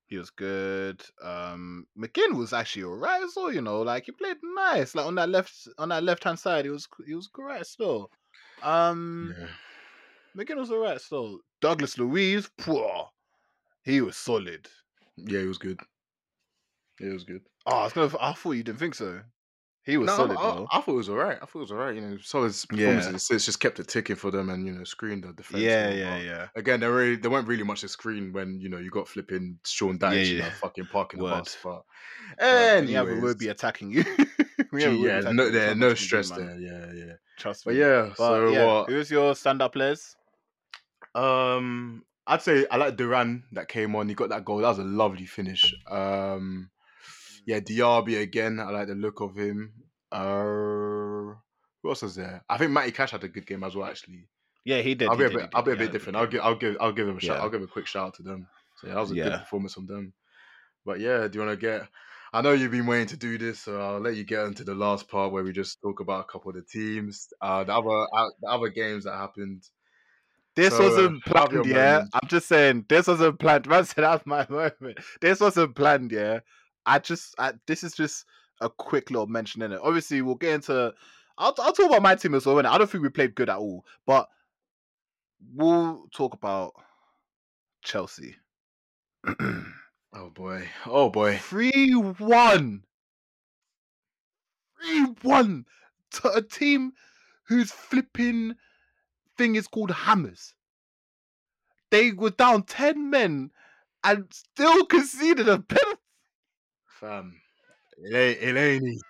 Speaker 1: he was good. Um McGinn was actually alright as well, you know, like he played nice. Like on that left on that left hand side, he was he was correct still. Um
Speaker 2: Yeah.
Speaker 1: McGinn was alright still. Douglas Luiz, poor. He was solid.
Speaker 2: yeah, he was good. Yeah, It was good.
Speaker 1: Oh, I was gonna I thought you didn't think so. He was
Speaker 2: No,
Speaker 1: solid
Speaker 2: I,
Speaker 1: though.
Speaker 2: I thought it was alright. I thought it was alright. You know, solid
Speaker 1: Yeah.
Speaker 2: performances. It's just kept it ticking for them, and you know, screened the defense.
Speaker 1: yeah, yeah, yeah.
Speaker 2: Again, there really there weren't really much to screen when you know you got flipping Sean Dyche,
Speaker 1: Yeah,
Speaker 2: you know,
Speaker 1: yeah.
Speaker 2: fucking parking the bus. But
Speaker 1: And yeah, we would be attacking you. We
Speaker 2: gee,
Speaker 1: have a word
Speaker 2: yeah,
Speaker 1: attacking
Speaker 2: no, there, no
Speaker 1: do,
Speaker 2: stress there. Yeah, yeah.
Speaker 1: Trust
Speaker 2: But
Speaker 1: me.
Speaker 2: yeah,
Speaker 1: But
Speaker 2: so
Speaker 1: yeah,
Speaker 2: what?
Speaker 1: who's your stand-up players?
Speaker 2: Um, I'd say I like Duran that came on. He got that goal. That was a lovely finish. Um, yeah, Diaby again. I like the look of him. Uh, who else is there? I think Matty Cash had a good game as well. Actually,
Speaker 1: Yeah, he did.
Speaker 2: I'll be a bit. I'll be a bit
Speaker 1: yeah,
Speaker 2: different. I'll give. I'll give. I'll give him a shout.
Speaker 1: Yeah.
Speaker 2: I'll give a quick shout out to them. So yeah, that was a good performance from them. But yeah, do you want to get? I know you've been waiting to do this, so I'll let you get into the last part where we just talk about a couple of the teams, uh, the other uh, the other games that happened.
Speaker 1: This
Speaker 2: So,
Speaker 1: wasn't planned, yeah.
Speaker 2: moment.
Speaker 1: I'm just saying, this wasn't planned. Man said, "Have my moment." This wasn't planned, yeah. I just, I, this is just a quick little mention in it. Obviously, we'll get into. I'll, I'll talk about my team as well. And I don't think we played good at all, but we'll talk about Chelsea.
Speaker 2: Oh boy! Oh boy!
Speaker 1: Three one. Three one to a team whose flipping thing is called hammers. They were down ten men and still conceded a penalty.
Speaker 2: Fam, it ain't. It ain't easy.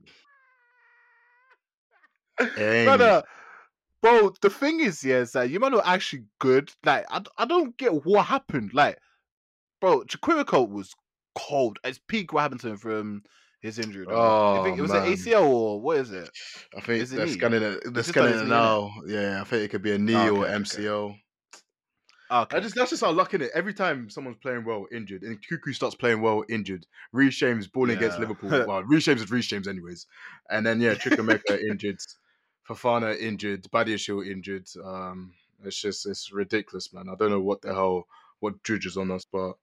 Speaker 2: It ain't
Speaker 1: Brother, bro, the thing is, yeah, is that you might not actually good. Like, I, I don't get what happened. Like, bro, Chukwuemeka was cold. It's peak what happened to him from his injury. though. I
Speaker 2: Oh,
Speaker 1: think it was
Speaker 2: man.
Speaker 1: an ACL or what is it?
Speaker 2: I think
Speaker 1: Is it
Speaker 2: they're
Speaker 1: knee?
Speaker 2: scanning it. They're scanning
Speaker 1: like
Speaker 2: it
Speaker 1: it's knee, innit?
Speaker 2: now. Yeah, I think it could be a knee
Speaker 1: Oh,
Speaker 2: or
Speaker 1: okay, okay.
Speaker 2: MCL.
Speaker 1: Okay.
Speaker 2: I just that's just our luck in it. Every time someone's playing well injured, and Cuckoo starts playing well injured, Reece James balling against Liverpool. Well, Reece James is Reece James anyways, and then yeah, Chukwuemeka injured, Fofana injured, Badiashile injured. Um, it's just it's ridiculous, man. I don't know what the hell what judges on us, but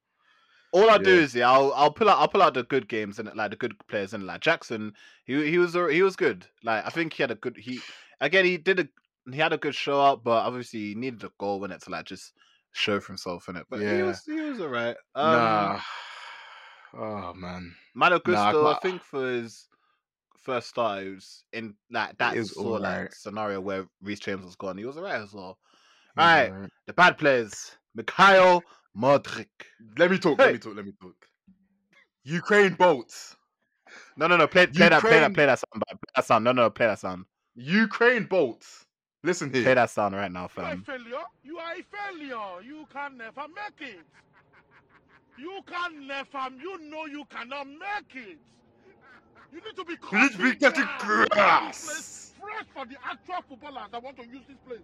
Speaker 1: All I do is yeah, I'll I'll pull out I'll pull out the good games and like the good players and like Jackson, he he was he was good. Like I think he had a good he again he did a he had a good show up, but obviously he needed a goal when it's like just show for himself in it. But he
Speaker 2: Yeah.
Speaker 1: was he was alright. Um,
Speaker 2: nah. Oh man,
Speaker 1: Malo Gusto,
Speaker 2: Nah,
Speaker 1: I
Speaker 2: ma-
Speaker 1: think for his first start, it was in like that sort of like scenario where Reece James was gone. He was alright as well.
Speaker 2: He's
Speaker 1: Right.
Speaker 2: alright.
Speaker 1: The bad players, Mikhail Mudryk.
Speaker 2: Let me talk.
Speaker 1: Hey.
Speaker 2: Let me talk. Let me talk. Ukraine bolts.
Speaker 1: No, no, no. Play, play that, play that, play that sound. Play that sound. No, no, play that sound.
Speaker 2: Ukraine bolts. Listen here.
Speaker 1: Play that sound right now,
Speaker 3: You are a
Speaker 1: fam.
Speaker 3: failure. You are a failure. You can never make it. You can never. You know you cannot make it. You need to be
Speaker 2: You need to be getting ah,
Speaker 3: grass. making
Speaker 2: grass.
Speaker 3: Fresh for the actual footballers that want to use this place.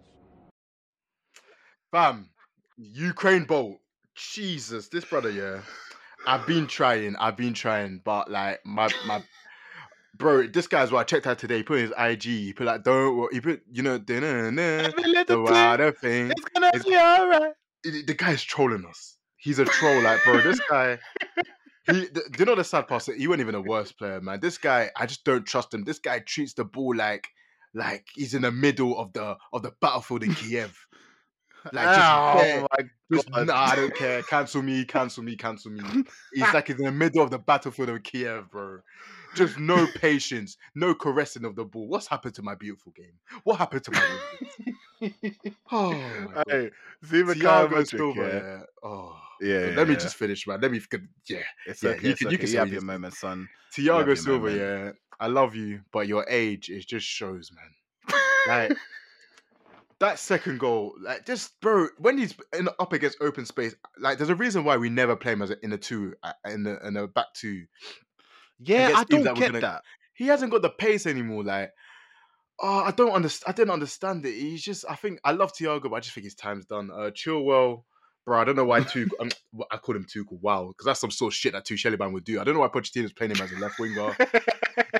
Speaker 2: Fam, Ukraine bolt. Jesus, this brother, yeah. I've been trying, I've been trying, but like my my bro, this guy's what I checked out today. He put in his IG, he put like don't wo- he put you know da- na- na-
Speaker 1: Every
Speaker 2: the
Speaker 1: little thing, it's gonna
Speaker 2: it's-
Speaker 1: be alright.
Speaker 2: The the guy's trolling us. He's a troll, like bro. This guy, he, the, do you know the sad part? He wasn't even a worst player, man. This guy, I just don't trust him. This guy treats the ball like, like he's in the middle of the of the battlefield in Kiev. Like just
Speaker 1: oh my
Speaker 2: just,
Speaker 1: god.
Speaker 2: nah, I don't care. Cancel me, cancel me, cancel me. He's like he's in the middle of the battlefield of Kiev, bro. Just no patience, no caressing of the ball. What's happened to my beautiful game? What happened to my? Oh, my
Speaker 1: hey,
Speaker 2: Thiago Silva,
Speaker 1: yeah.
Speaker 2: yeah. Oh,
Speaker 1: Yeah,
Speaker 2: let me just finish, man. Let me, yeah.
Speaker 1: It's
Speaker 2: yeah,
Speaker 1: okay.
Speaker 2: you can- you can
Speaker 1: you have
Speaker 2: you
Speaker 1: your moment, son.
Speaker 2: Thiago Silva,
Speaker 1: moment.
Speaker 2: yeah. I love you, but your age, it just shows, man. Like that second goal, like just bro, when he's in, up against open space, like there's a reason why we never play him as a, in a two, uh, in the in a back two.
Speaker 1: Yeah, I don't
Speaker 2: that
Speaker 1: get
Speaker 2: gonna-
Speaker 1: that.
Speaker 2: He hasn't got the pace anymore. Like, oh, I don't understand. I didn't understand it. He's just, I think I love Thiago, but I just think his time's done. Uh, Chilwell, bro, I don't know why Tuchel. um, I call him Tuchel. Wow, because that's some sort of shit that Tuchel would do. I don't know why Pochettino's playing him as a left winger.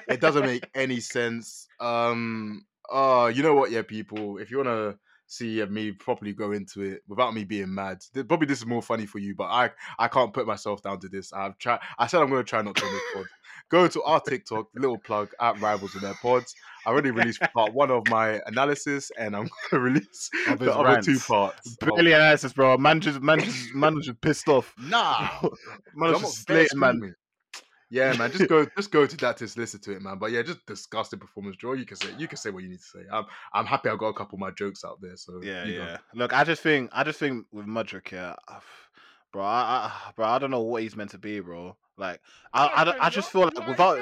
Speaker 2: it doesn't make any sense. Um, uh, you know what, yeah, people, if you wanna see uh, me properly go into it without me being mad, probably this is more funny for you, but I I can't put myself down to this. I've tried. I said I'm gonna try not to on this pod. Go to our TikTok, little plug at Rivals in their pods. I already released part one of my analysis, and I'm gonna release
Speaker 1: Of
Speaker 2: the other two parts.
Speaker 1: Brilliant analysis, bro. Man just, man just, man was just pissed off.
Speaker 2: Nah,
Speaker 1: Man was just slating, man.
Speaker 2: screaming. Yeah, man, just go, just go to that to listen to it, man. But yeah, just disgusting performance, draw. You can say, you can say what you need to say. I'm, I'm happy I got a couple of my jokes out there. So
Speaker 1: Yeah,
Speaker 2: you go.
Speaker 1: yeah. Look, I just think, I just think with Mudryk, yeah, uh, bro, I, I, bro, I don't know what he's meant to be, bro. Like, I, I, don't- I just feel like without,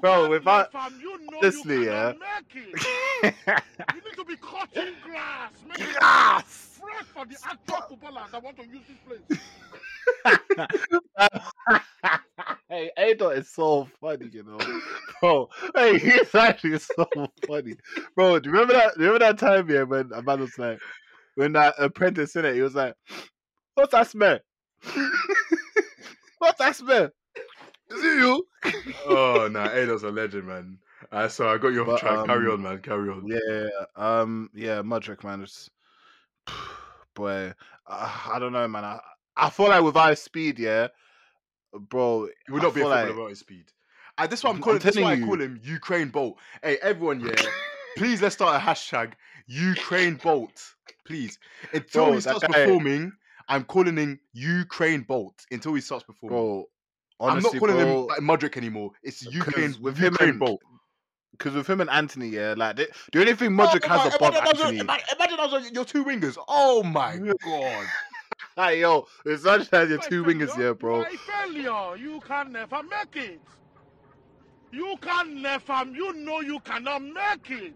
Speaker 1: Bro, without- honestly,
Speaker 3: you
Speaker 1: yeah.
Speaker 3: Make it. You need to be cutting grass. It
Speaker 1: Grass!
Speaker 3: fresh for the actual footballers that want to use this place.
Speaker 1: hey, Adot is so funny, you know, bro. Hey, he's actually so funny, bro. Do you remember that? Remember that time, yeah, when a man was like, when that apprentice in it, he was like, "What's that smell? What's that smell? Is it you?"
Speaker 2: oh no, nah, Adot's a legend, man. Uh, so I got you off
Speaker 1: But,
Speaker 2: track. Carry
Speaker 1: um,
Speaker 2: on, man. Carry on.
Speaker 1: Yeah, um, yeah, Mudryk, man. It's, boy, uh, I don't know, man. I, I feel like with our speed, yeah, bro.
Speaker 2: He would not be a
Speaker 1: like-
Speaker 2: about his speed. Uh, this is what I'm
Speaker 1: I'm
Speaker 2: calling. This is why I call him Ukraine Bolt. Hey, everyone, yeah. please let's start a hashtag Ukraine Bolt. Please, until
Speaker 1: Bro,
Speaker 2: he starts
Speaker 1: guy-
Speaker 2: performing, I'm calling him Ukraine Bolt. Until he starts performing,
Speaker 1: bro.
Speaker 2: I'm not calling
Speaker 1: bro,
Speaker 2: him like Mudryk anymore. It's Ukraine
Speaker 1: with him
Speaker 2: Ukraine
Speaker 1: and-
Speaker 2: Bolt.
Speaker 1: because with him and Antony, yeah, like the, the only thing Mudryk
Speaker 2: Oh,
Speaker 1: has above
Speaker 2: imagine,
Speaker 1: Antony.
Speaker 2: Imagine, imagine those your two wingers. Oh my god.
Speaker 1: Hey, yo, it's such as your two wingers here, bro.
Speaker 3: A failure. You can never make it. You can never. You know you cannot make it.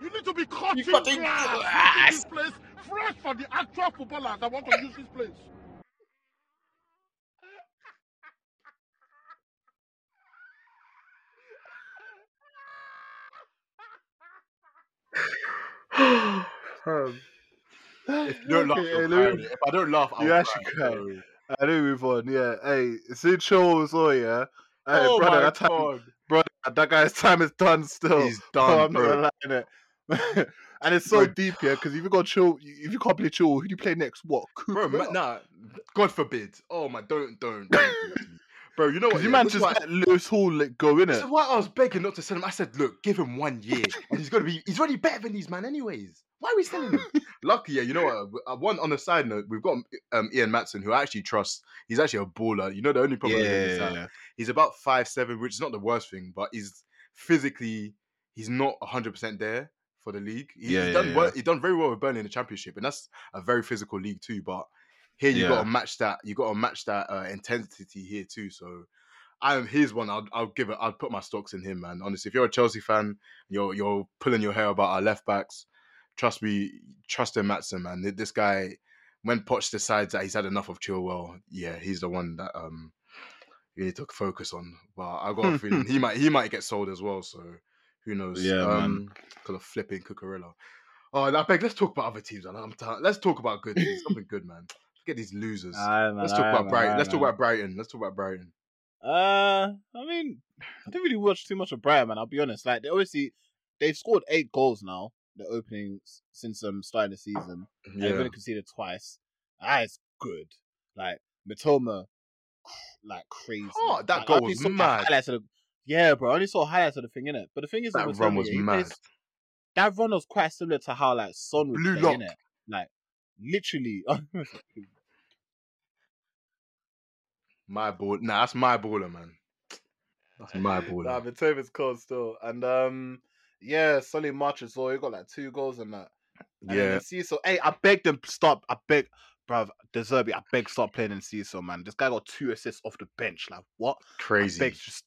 Speaker 3: You need to be cutting
Speaker 2: cutting
Speaker 3: grass.
Speaker 2: grass.
Speaker 3: making This place fresh for the actual footballers that want to use this place.
Speaker 2: Um, if you don't laugh,
Speaker 1: Okay,
Speaker 2: you're
Speaker 1: hey, me-
Speaker 2: If I don't laugh, I'll
Speaker 1: You actually
Speaker 2: cry.
Speaker 1: cry. I do move on. Yeah, hey, see chill as well. Yeah, hey,
Speaker 2: oh
Speaker 1: brother,
Speaker 2: my
Speaker 1: that time,
Speaker 2: god.
Speaker 1: brother, that guy's time is done still.
Speaker 2: He's
Speaker 1: Bro,
Speaker 2: done,
Speaker 1: I'm not
Speaker 2: bro.
Speaker 1: gonna lie, innit? and it's so
Speaker 2: Bro.
Speaker 1: deep here because if you got chill, if you can't play chill, who do you play next? What?
Speaker 2: Bro, ma- nah, God forbid. Oh my, don't, don't, don't do that to me. bro. You know what?
Speaker 1: You
Speaker 2: yeah,
Speaker 1: man just let Lewis Hall like, go in
Speaker 2: This
Speaker 1: it.
Speaker 2: is why I was begging not to sell him. I said, look, give him one year, and he's gonna be. He's already better than these man, anyways. Why are we selling him? Lucky, yeah. You know what? uh, One on the side note, we've got um, Ian Maatsen, who I actually trust. He's actually a baller. You know, the only problem with him is that he's about five seven, which is not the worst thing, but he's physically he's not hundred percent there for the league. He,
Speaker 1: Yeah,
Speaker 2: he's
Speaker 1: yeah,
Speaker 2: done
Speaker 1: yeah.
Speaker 2: well, he's done very well with Burnley in the championship, and that's a very physical league too. But here you got to match that. You got to match that uh, intensity here too. So. I'm here's one. I'll I'll give it. I'll put my stocks in him, man. Honestly, if you're a Chelsea fan, you're you're pulling your hair about our left backs. Trust me, trust in Maatsen, man. This guy, when Poch decides that he's had enough of Chilwell, yeah, he's the one that um you need to focus on. But I got a feeling he might he might get sold as well. So who knows?
Speaker 1: Yeah, man.
Speaker 2: um, Because of flipping Cucurella. Oh, I beg. Let's talk about other teams. Man. I'm tired. Let's talk about good teams. Something good, man. Forget these losers. let's talk about Brighton. let's talk about Brighton. Let's talk about Brighton.
Speaker 1: Uh, I mean, I didn't really watch too much of Brighton, man. I'll be honest. Like, they obviously they've scored eight goals now. The opening since um starting the season, and they've
Speaker 2: Yeah.
Speaker 1: only conceded twice. That is good. Like Mitoma, like crazy.
Speaker 2: Oh, that
Speaker 1: Like,
Speaker 2: goal was mad.
Speaker 1: highlights of the- yeah, bro. I only saw highlights of the thing in it. But the thing is,
Speaker 2: That run was mad.
Speaker 1: plays- that run was quite similar to how like Son would
Speaker 2: Blue
Speaker 1: play
Speaker 2: lock.
Speaker 1: in it. Like literally.
Speaker 2: My ball. Nah, that's my baller, man. That's my baller.
Speaker 1: Nah, Mitoma's cold still, and um, yeah, Solly March as well. He got like two goals and that. And
Speaker 2: yeah.
Speaker 1: see, so hey, I beg them stop. I beg, bruv, De Zerbi, I beg stop playing Enciso, man. This guy got two assists off the bench. Like what?
Speaker 2: Crazy.
Speaker 1: I beg, just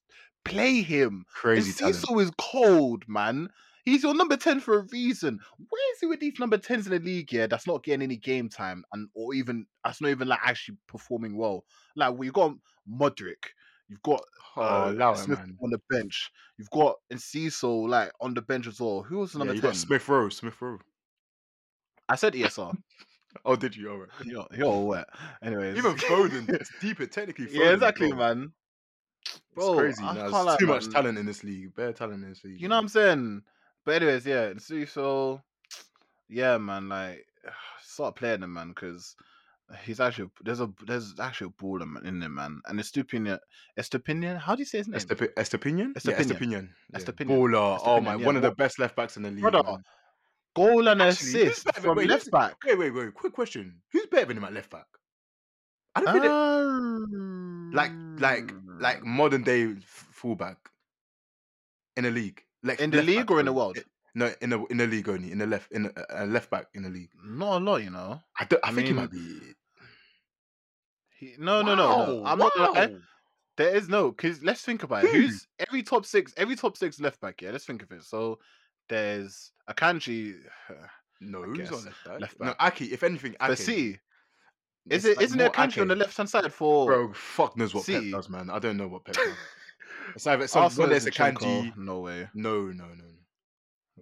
Speaker 1: play him.
Speaker 2: Crazy
Speaker 1: and. Is cold, man. He's your number 10 for a reason. Where is he with these number 10s in the league, yeah? That's not getting any game time and or even that's not even like actually performing well. Like we've got Modric, you've got
Speaker 2: Oh,
Speaker 1: uh,
Speaker 2: it,
Speaker 1: Smith
Speaker 2: man.
Speaker 1: on the bench. You've got Enciso like on the bench as well. Who was the
Speaker 2: Yeah,
Speaker 1: number
Speaker 2: you
Speaker 1: 10?
Speaker 2: got Smith Rowe. Smith Rowe.
Speaker 1: I said ESR.
Speaker 2: Oh, did you? All right.
Speaker 1: you're, you're wet. Anyways.
Speaker 2: Even Foden. it's deep it technically. Foden,
Speaker 1: yeah, exactly,
Speaker 2: bro.
Speaker 1: man.
Speaker 2: It's
Speaker 1: Bro,
Speaker 2: crazy.
Speaker 1: I
Speaker 2: Nah,
Speaker 1: can't
Speaker 2: there's too much
Speaker 1: man.
Speaker 2: talent in this league. Bare talent in this league.
Speaker 1: You know what I'm saying? But anyways, yeah. So, so yeah, man. Like, start playing him, man, because he's actually there's a there's actually a baller man in there, man. And Estupinian, Estupinian. How do you say his name?
Speaker 2: Estep- Estepinian? Yeah,
Speaker 1: Estepinian.
Speaker 2: Yeah.
Speaker 1: Estepinian.
Speaker 2: Baller. Oh my,
Speaker 1: yeah,
Speaker 2: one of the best left backs in the league.
Speaker 1: Brother,
Speaker 2: man.
Speaker 1: Goal and
Speaker 2: Actually,
Speaker 1: assist from
Speaker 2: wait,
Speaker 1: left back.
Speaker 2: Wait, wait, wait. Quick question. Who's better than him at left back? I don't think that- oh. like like like mm. modern day fullback in the league. Like
Speaker 1: In the league or in the world?
Speaker 2: Eh, no, in the in the league only. In the left in a uh, uh, left back in the league.
Speaker 1: not a lot, you know.
Speaker 2: I, don't, I,
Speaker 1: I
Speaker 2: think he might be.
Speaker 1: He, no, no, no, no. I'm not
Speaker 2: wow.
Speaker 1: There is no because let's think about it. Who's every top six? Every top six left back. Yeah, let's think of it. So there's Akanji
Speaker 2: No, who's on left back?
Speaker 1: Left
Speaker 2: No,
Speaker 1: back.
Speaker 2: Aké. If anything, Aké.
Speaker 1: City. Is it? Isn't there a country on the left hand side for?
Speaker 2: Bro, fuck knows what
Speaker 1: City.
Speaker 2: Pep does, man. I don't know what Pep does. It's either some,
Speaker 1: Arsenal
Speaker 2: whether a kanji.
Speaker 1: No way.
Speaker 2: No, no, no.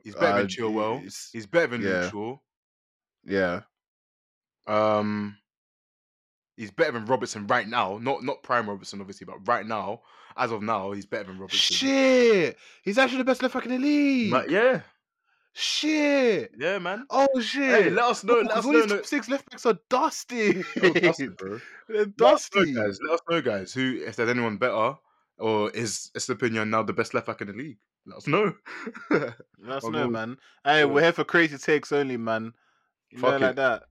Speaker 2: He's better
Speaker 1: Uh,
Speaker 2: than Chilwell.
Speaker 1: it's-
Speaker 2: He's better than
Speaker 1: yeah.
Speaker 2: Shaw.
Speaker 1: Yeah.
Speaker 2: Um, he's better than Robertson right now. Not not prime Robertson, obviously, but right now, as of now, he's better than Robertson.
Speaker 1: Shit! He's actually the best left back in the league.
Speaker 2: Ma- yeah,
Speaker 1: Shit!
Speaker 2: yeah, man.
Speaker 1: Oh shit.
Speaker 2: Hey,
Speaker 1: shit!
Speaker 2: let us know.
Speaker 1: Bro,
Speaker 2: Let
Speaker 1: 'cause
Speaker 2: us
Speaker 1: all
Speaker 2: know.
Speaker 1: these
Speaker 2: no-
Speaker 1: top six left backs are dusty.
Speaker 2: no, dusty, bro.
Speaker 1: They're
Speaker 2: Let us know,
Speaker 1: dusty.
Speaker 2: guys. Let us know, guys. Who, if there's anyone better, or is Estepinian now the best left back in the league? Let us know.
Speaker 1: Let us
Speaker 2: I'll
Speaker 1: know, man. Hey,
Speaker 2: yeah.
Speaker 1: we're here for crazy takes only, man. You
Speaker 2: Fuck
Speaker 1: know,
Speaker 2: it.
Speaker 1: like that.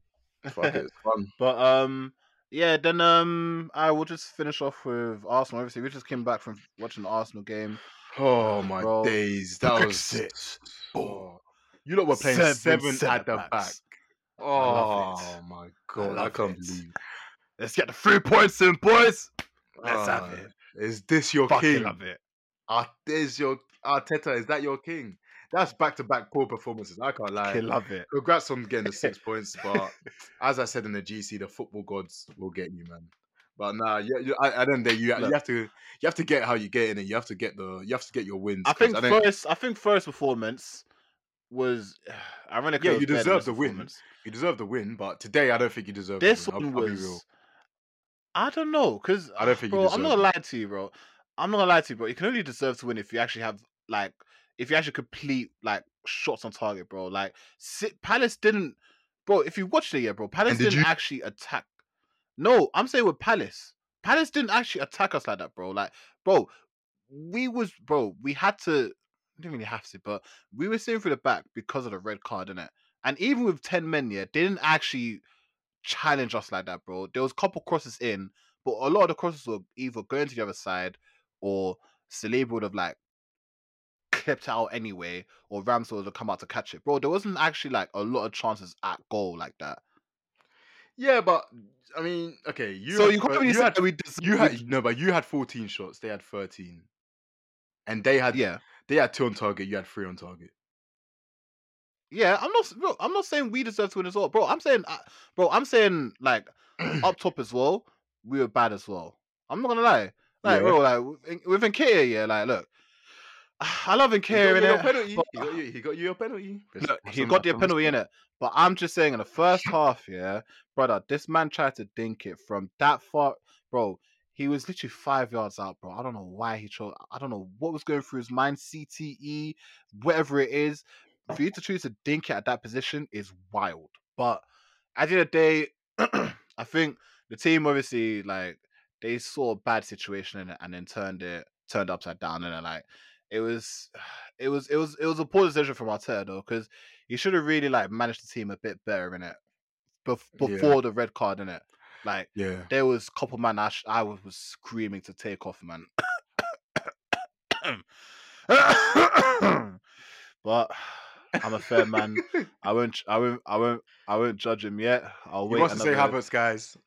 Speaker 2: Fuck it, it's fun.
Speaker 1: But um, yeah. Then um, I will just finish off with Arsenal. Obviously, we just came back from watching the Arsenal game.
Speaker 2: Oh my
Speaker 1: Bro,
Speaker 2: days, that was.
Speaker 1: Brexit.
Speaker 2: Oh. You lot were playing
Speaker 1: Seven
Speaker 2: seven, at the back. Oh my god, I,
Speaker 1: love
Speaker 2: can't
Speaker 1: it.
Speaker 2: believe.
Speaker 1: Let's get the three points in, boys. Let's
Speaker 2: Ah,
Speaker 1: have it.
Speaker 2: Is this your
Speaker 1: Fucking
Speaker 2: king?
Speaker 1: love it.
Speaker 2: There's your Arteta. Is that your king? That's back to back poor performances. I can't lie.
Speaker 1: Fucking love it.
Speaker 2: Congrats on getting the six points, but as I said in the GC, the football gods will get you, man. But nah, yeah, you, I, I don't think you, you have to you have to get how you get in it. You have to get the you have to get your wins.
Speaker 1: I think
Speaker 2: don't-
Speaker 1: first. I think first performance was. Ironically,
Speaker 2: Yeah,
Speaker 1: it was
Speaker 2: you deserve the win. you deserve the win, but today I don't think you deserve
Speaker 1: This one
Speaker 2: I'll, I'll be real.
Speaker 1: was. I don't know, cause
Speaker 2: I don't think you
Speaker 1: bro. I'm not gonna lie to you, bro. I'm not gonna lie to you, bro. You can only deserve to win if you actually have like, if you actually complete like shots on target, bro. Like, sit, Palace didn't, bro. If you watched it, yeah, bro. Palace
Speaker 2: did
Speaker 1: didn't
Speaker 2: you-
Speaker 1: actually attack. No, I'm saying with Palace. Palace didn't actually attack us like that, bro. Like, bro, we was, bro. We had to. Didn't really have to, but we were sitting through the back because of the red card, innit? And even with ten men, yeah, they didn't actually challenge us like that, bro. There was a couple crosses in, but a lot of the crosses were either going to the other side or Saliba would have like clipped out anyway, or Ramsey would have come out to catch it, bro. There wasn't actually like a lot of chances at goal like that.
Speaker 2: Yeah, but I mean, okay, you
Speaker 1: so
Speaker 2: had,
Speaker 1: you can't really
Speaker 2: you had
Speaker 1: we
Speaker 2: you had no, but you had 14 shots. They had 13, and they had
Speaker 1: yeah.
Speaker 2: They had two on target. You had three on target.
Speaker 1: Yeah, I'm not, bro. I'm not saying we deserve to win as well, bro. I'm saying, uh, bro. I'm saying like up top as well. We were bad as well. I'm not gonna lie, like
Speaker 2: Yeah.
Speaker 1: bro, like with Nketiah, yeah, like look, I love
Speaker 2: He got you
Speaker 1: in
Speaker 2: your
Speaker 1: it.
Speaker 2: penalty.
Speaker 1: but-
Speaker 2: He got you. He got you your penalty.
Speaker 1: Look, he got the penalty in it, but I'm just saying in the first half, yeah, brother, this man tried to dink it from that far, bro. He was literally five yards out, bro. I don't know why he chose. I don't know what was going through his mind. CTE, whatever it is, for you to choose to dink it at that position is wild. But at the end of the day, I think the team obviously like they saw a bad situation in it and then turned it turned upside down and like it was it was it was it was a poor decision from Arteta though because he should have really like managed the team a bit better in it bef-
Speaker 2: Yeah.
Speaker 1: before the red card in it. Like
Speaker 2: Yeah.
Speaker 1: there was a couple man I, sh- I was, was screaming to take off, man. but I'm a fair man. I won't. I won't. I won't. I won't judge him yet. I'll wait.
Speaker 2: wants to say Havertz, guys.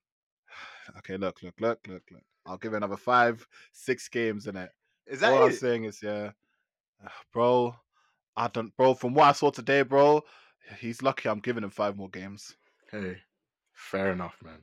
Speaker 1: Okay, look, look, look, look, look. I'll give it another five, six games in it.
Speaker 2: Is that
Speaker 1: All I'm saying is, yeah, bro. I don't, bro. From what I saw today, bro, he's lucky. I'm giving him five more games.
Speaker 2: Hey, fair enough, man.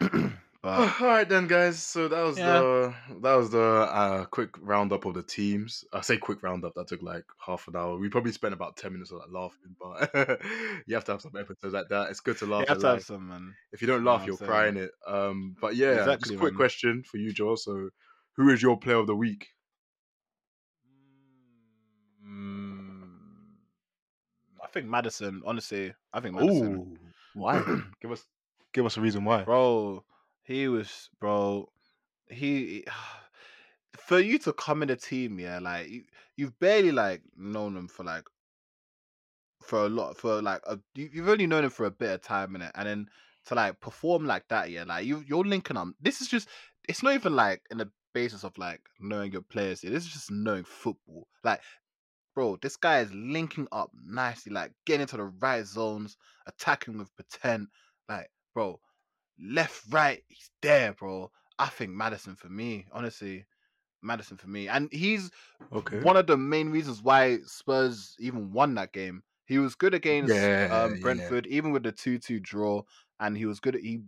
Speaker 1: But
Speaker 2: All right then, guys. So that was
Speaker 1: Yeah.
Speaker 2: the that was the uh, quick roundup of the teams. I say quick roundup. That took like half an hour. We probably spent about ten minutes of that laughing, but you have to have some episodes like that. It's good to laugh.
Speaker 1: you have
Speaker 2: at
Speaker 1: to have some, man.
Speaker 2: If you don't laugh,
Speaker 1: what
Speaker 2: you're
Speaker 1: I'm
Speaker 2: crying it. Um, but yeah, just a quick
Speaker 1: man.
Speaker 2: question for you, Joel. So, who is your player of the week?
Speaker 1: Mm, I think Maddison. Honestly, I think Maddison.
Speaker 2: why? give us give us a reason why.
Speaker 1: bro. He was, bro. He for you to come in the team, yeah, like you, you've barely like known him for like for a lot for like a, you, you've only known him for a bit of time in it, and then to like perform like that, yeah, like you you're linking up. This is just it's not even like in the basis of like knowing your players. Here. This is just knowing football. Like, bro, this guy is linking up nicely, like getting into the right zones, attacking with pretend. Like, bro, left, right, he's there, bro. I think Maddison for me, honestly, Maddison for me, and he's
Speaker 2: Okay.
Speaker 1: one of the main reasons why Spurs even won that game. He was good against
Speaker 2: Yeah,
Speaker 1: um,
Speaker 2: yeah.
Speaker 1: Brentford, even with the two-two draw, and he was good. He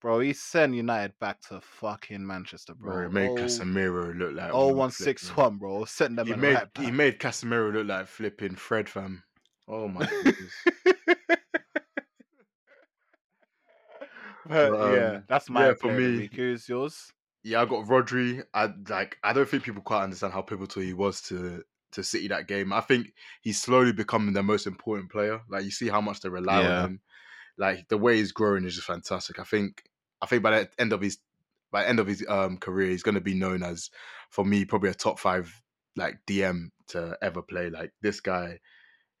Speaker 1: Bro, he sent United back to fucking Manchester,
Speaker 2: Bro,
Speaker 1: bro.
Speaker 2: it made
Speaker 1: Oh-
Speaker 2: Casemiro look like
Speaker 1: Oh
Speaker 2: one
Speaker 1: one
Speaker 2: flip,
Speaker 1: six
Speaker 2: man.
Speaker 1: one, bro. Sent them
Speaker 2: He made
Speaker 1: right
Speaker 2: he made Casemiro look like flipping Fred, fam. Oh my goodness.
Speaker 1: But,
Speaker 2: But,
Speaker 1: yeah,
Speaker 2: um,
Speaker 1: that's my
Speaker 2: yeah, for
Speaker 1: the
Speaker 2: me-
Speaker 1: week. Who's yours?
Speaker 2: yeah, I got Rodri. I like. I don't think people quite understand how pivotal he was to to City that game. I think he's slowly becoming their most important player. Like you see how much they rely
Speaker 1: Yeah.
Speaker 2: on him. Like the way he's growing is just fantastic. I think. I think by the end of his by the end of his um career, he's going to be known as, for me, probably a top five like DM to ever play. Like this guy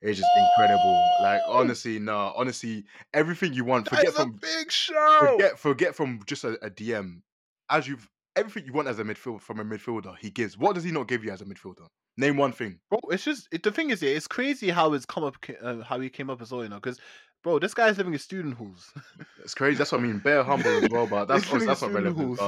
Speaker 2: is just incredible. Like honestly, no, honestly, everything you want. Forget from
Speaker 1: big show.
Speaker 2: forget forget from just a, a DM. As you've everything you want as a midfield from a midfielder, he gives. What does he not give you as a midfielder? Name one thing.
Speaker 1: Bro, it's just it, the thing is, it's crazy how it's come up, uh, how he came up as well, you know, because bro, this guy's living in student halls.
Speaker 2: It's crazy. That's what I mean. Bare humble as well, but that's that's not relevant.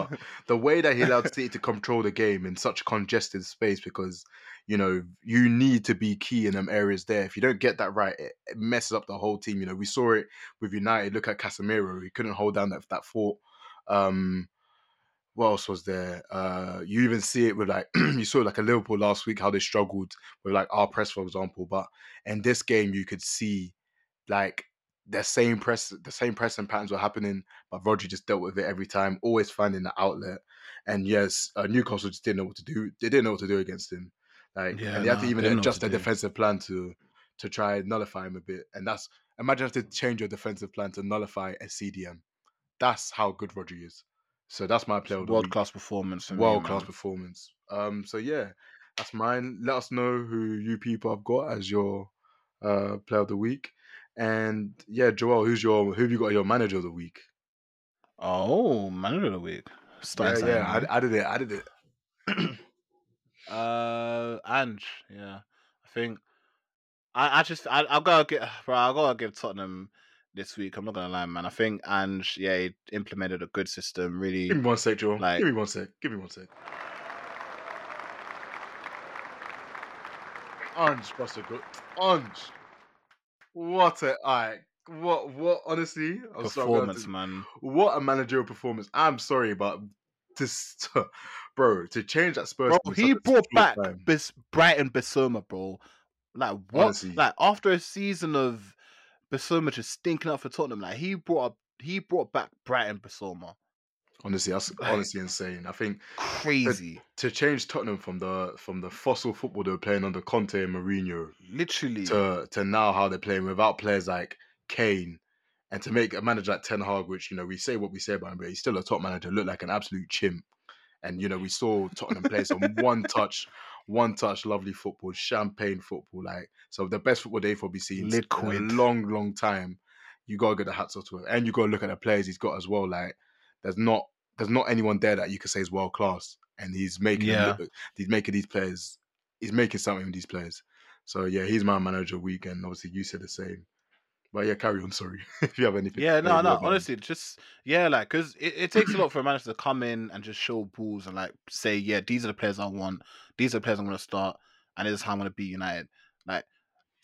Speaker 2: The way that he allowed City to control the game in such congested space because you know you need to be key in them areas there. If you don't get that right, it, it messes up the whole team. You know, we saw it with United. Look at Casemiro; he couldn't hold down that that fort. Um, what else was there? Uh, you even see it with like you saw like a Liverpool last week how they struggled with like our press, for example. But in this game, you could see like the same press, the same pressing patterns were happening, but Rodri just dealt with it every time, always finding the outlet. And yes, uh, Newcastle just didn't know what to do. They didn't know what to do against him. Like,
Speaker 1: Yeah,
Speaker 2: and they had to even
Speaker 1: didn't know what
Speaker 2: adjust their defensive plan to to try and nullify him a bit. And that's imagine have to change your defensive plan to nullify a CDM. That's how good Rodri is. So that's my player of the
Speaker 1: World class performance.
Speaker 2: World class performance. Um, so yeah, that's mine. Let us know who you people have got as your uh player of the week. And yeah, Joel, who's your who have you got your manager of the week?
Speaker 1: Oh, manager of the week. Starting
Speaker 2: yeah, yeah, I, I did it. I did it.
Speaker 1: Uh, Ange, yeah. I think I, I just I I gotta get bro. I gotta give Tottenham this week. I'm not gonna lie, man. I think Ange, yeah, he implemented a good system. Really,
Speaker 2: Give me one sec, Joel.
Speaker 1: Like-
Speaker 2: Give me one sec. Give me one sec. Ange, Buster good. Ange. What a alright. What what honestly I'm sorry, I'm gonna have
Speaker 1: performance,
Speaker 2: to-
Speaker 1: man.
Speaker 2: what a managerial performance. I'm sorry, but this bro, to change that Spurs
Speaker 1: Bro, he brought back Bis- Brighton Bissouma, bro. Like what?
Speaker 2: Honestly.
Speaker 1: Like after a season of Bissouma just stinking up for Tottenham, like he brought up, he brought back Brighton Bissouma.
Speaker 2: honestly, that's
Speaker 1: Like-
Speaker 2: honestly insane. I think
Speaker 1: Crazy,
Speaker 2: to change Tottenham from the from the fossil football they were playing under Conte and Mourinho
Speaker 1: literally.
Speaker 2: to to now how they're playing without players like Kane, and to make a manager like Ten Hag, which you know we say what we say about him, but he's still a top manager, look like an absolute chimp. And you know we saw Tottenham play some one touch, one touch, lovely football, champagne football, like so the best football they've probably seen in a long, long time. You gotta get the hats off to him, and you gotta look at the players he's got as well. Like there's not there's not anyone there that you could say is world class, and he's making
Speaker 1: Yeah.
Speaker 2: look- he's making these players he's making something with these players. So yeah, he's my manager of the week, and obviously you said the same. But yeah, carry on. Sorry if you have anything.
Speaker 1: Yeah, no, no. Honestly, just yeah, like because it, it takes a lot for a manager to come in and just show balls and like say, yeah, these are the players I want. These are the players I'm gonna start, and this is how I'm gonna beat United. Like,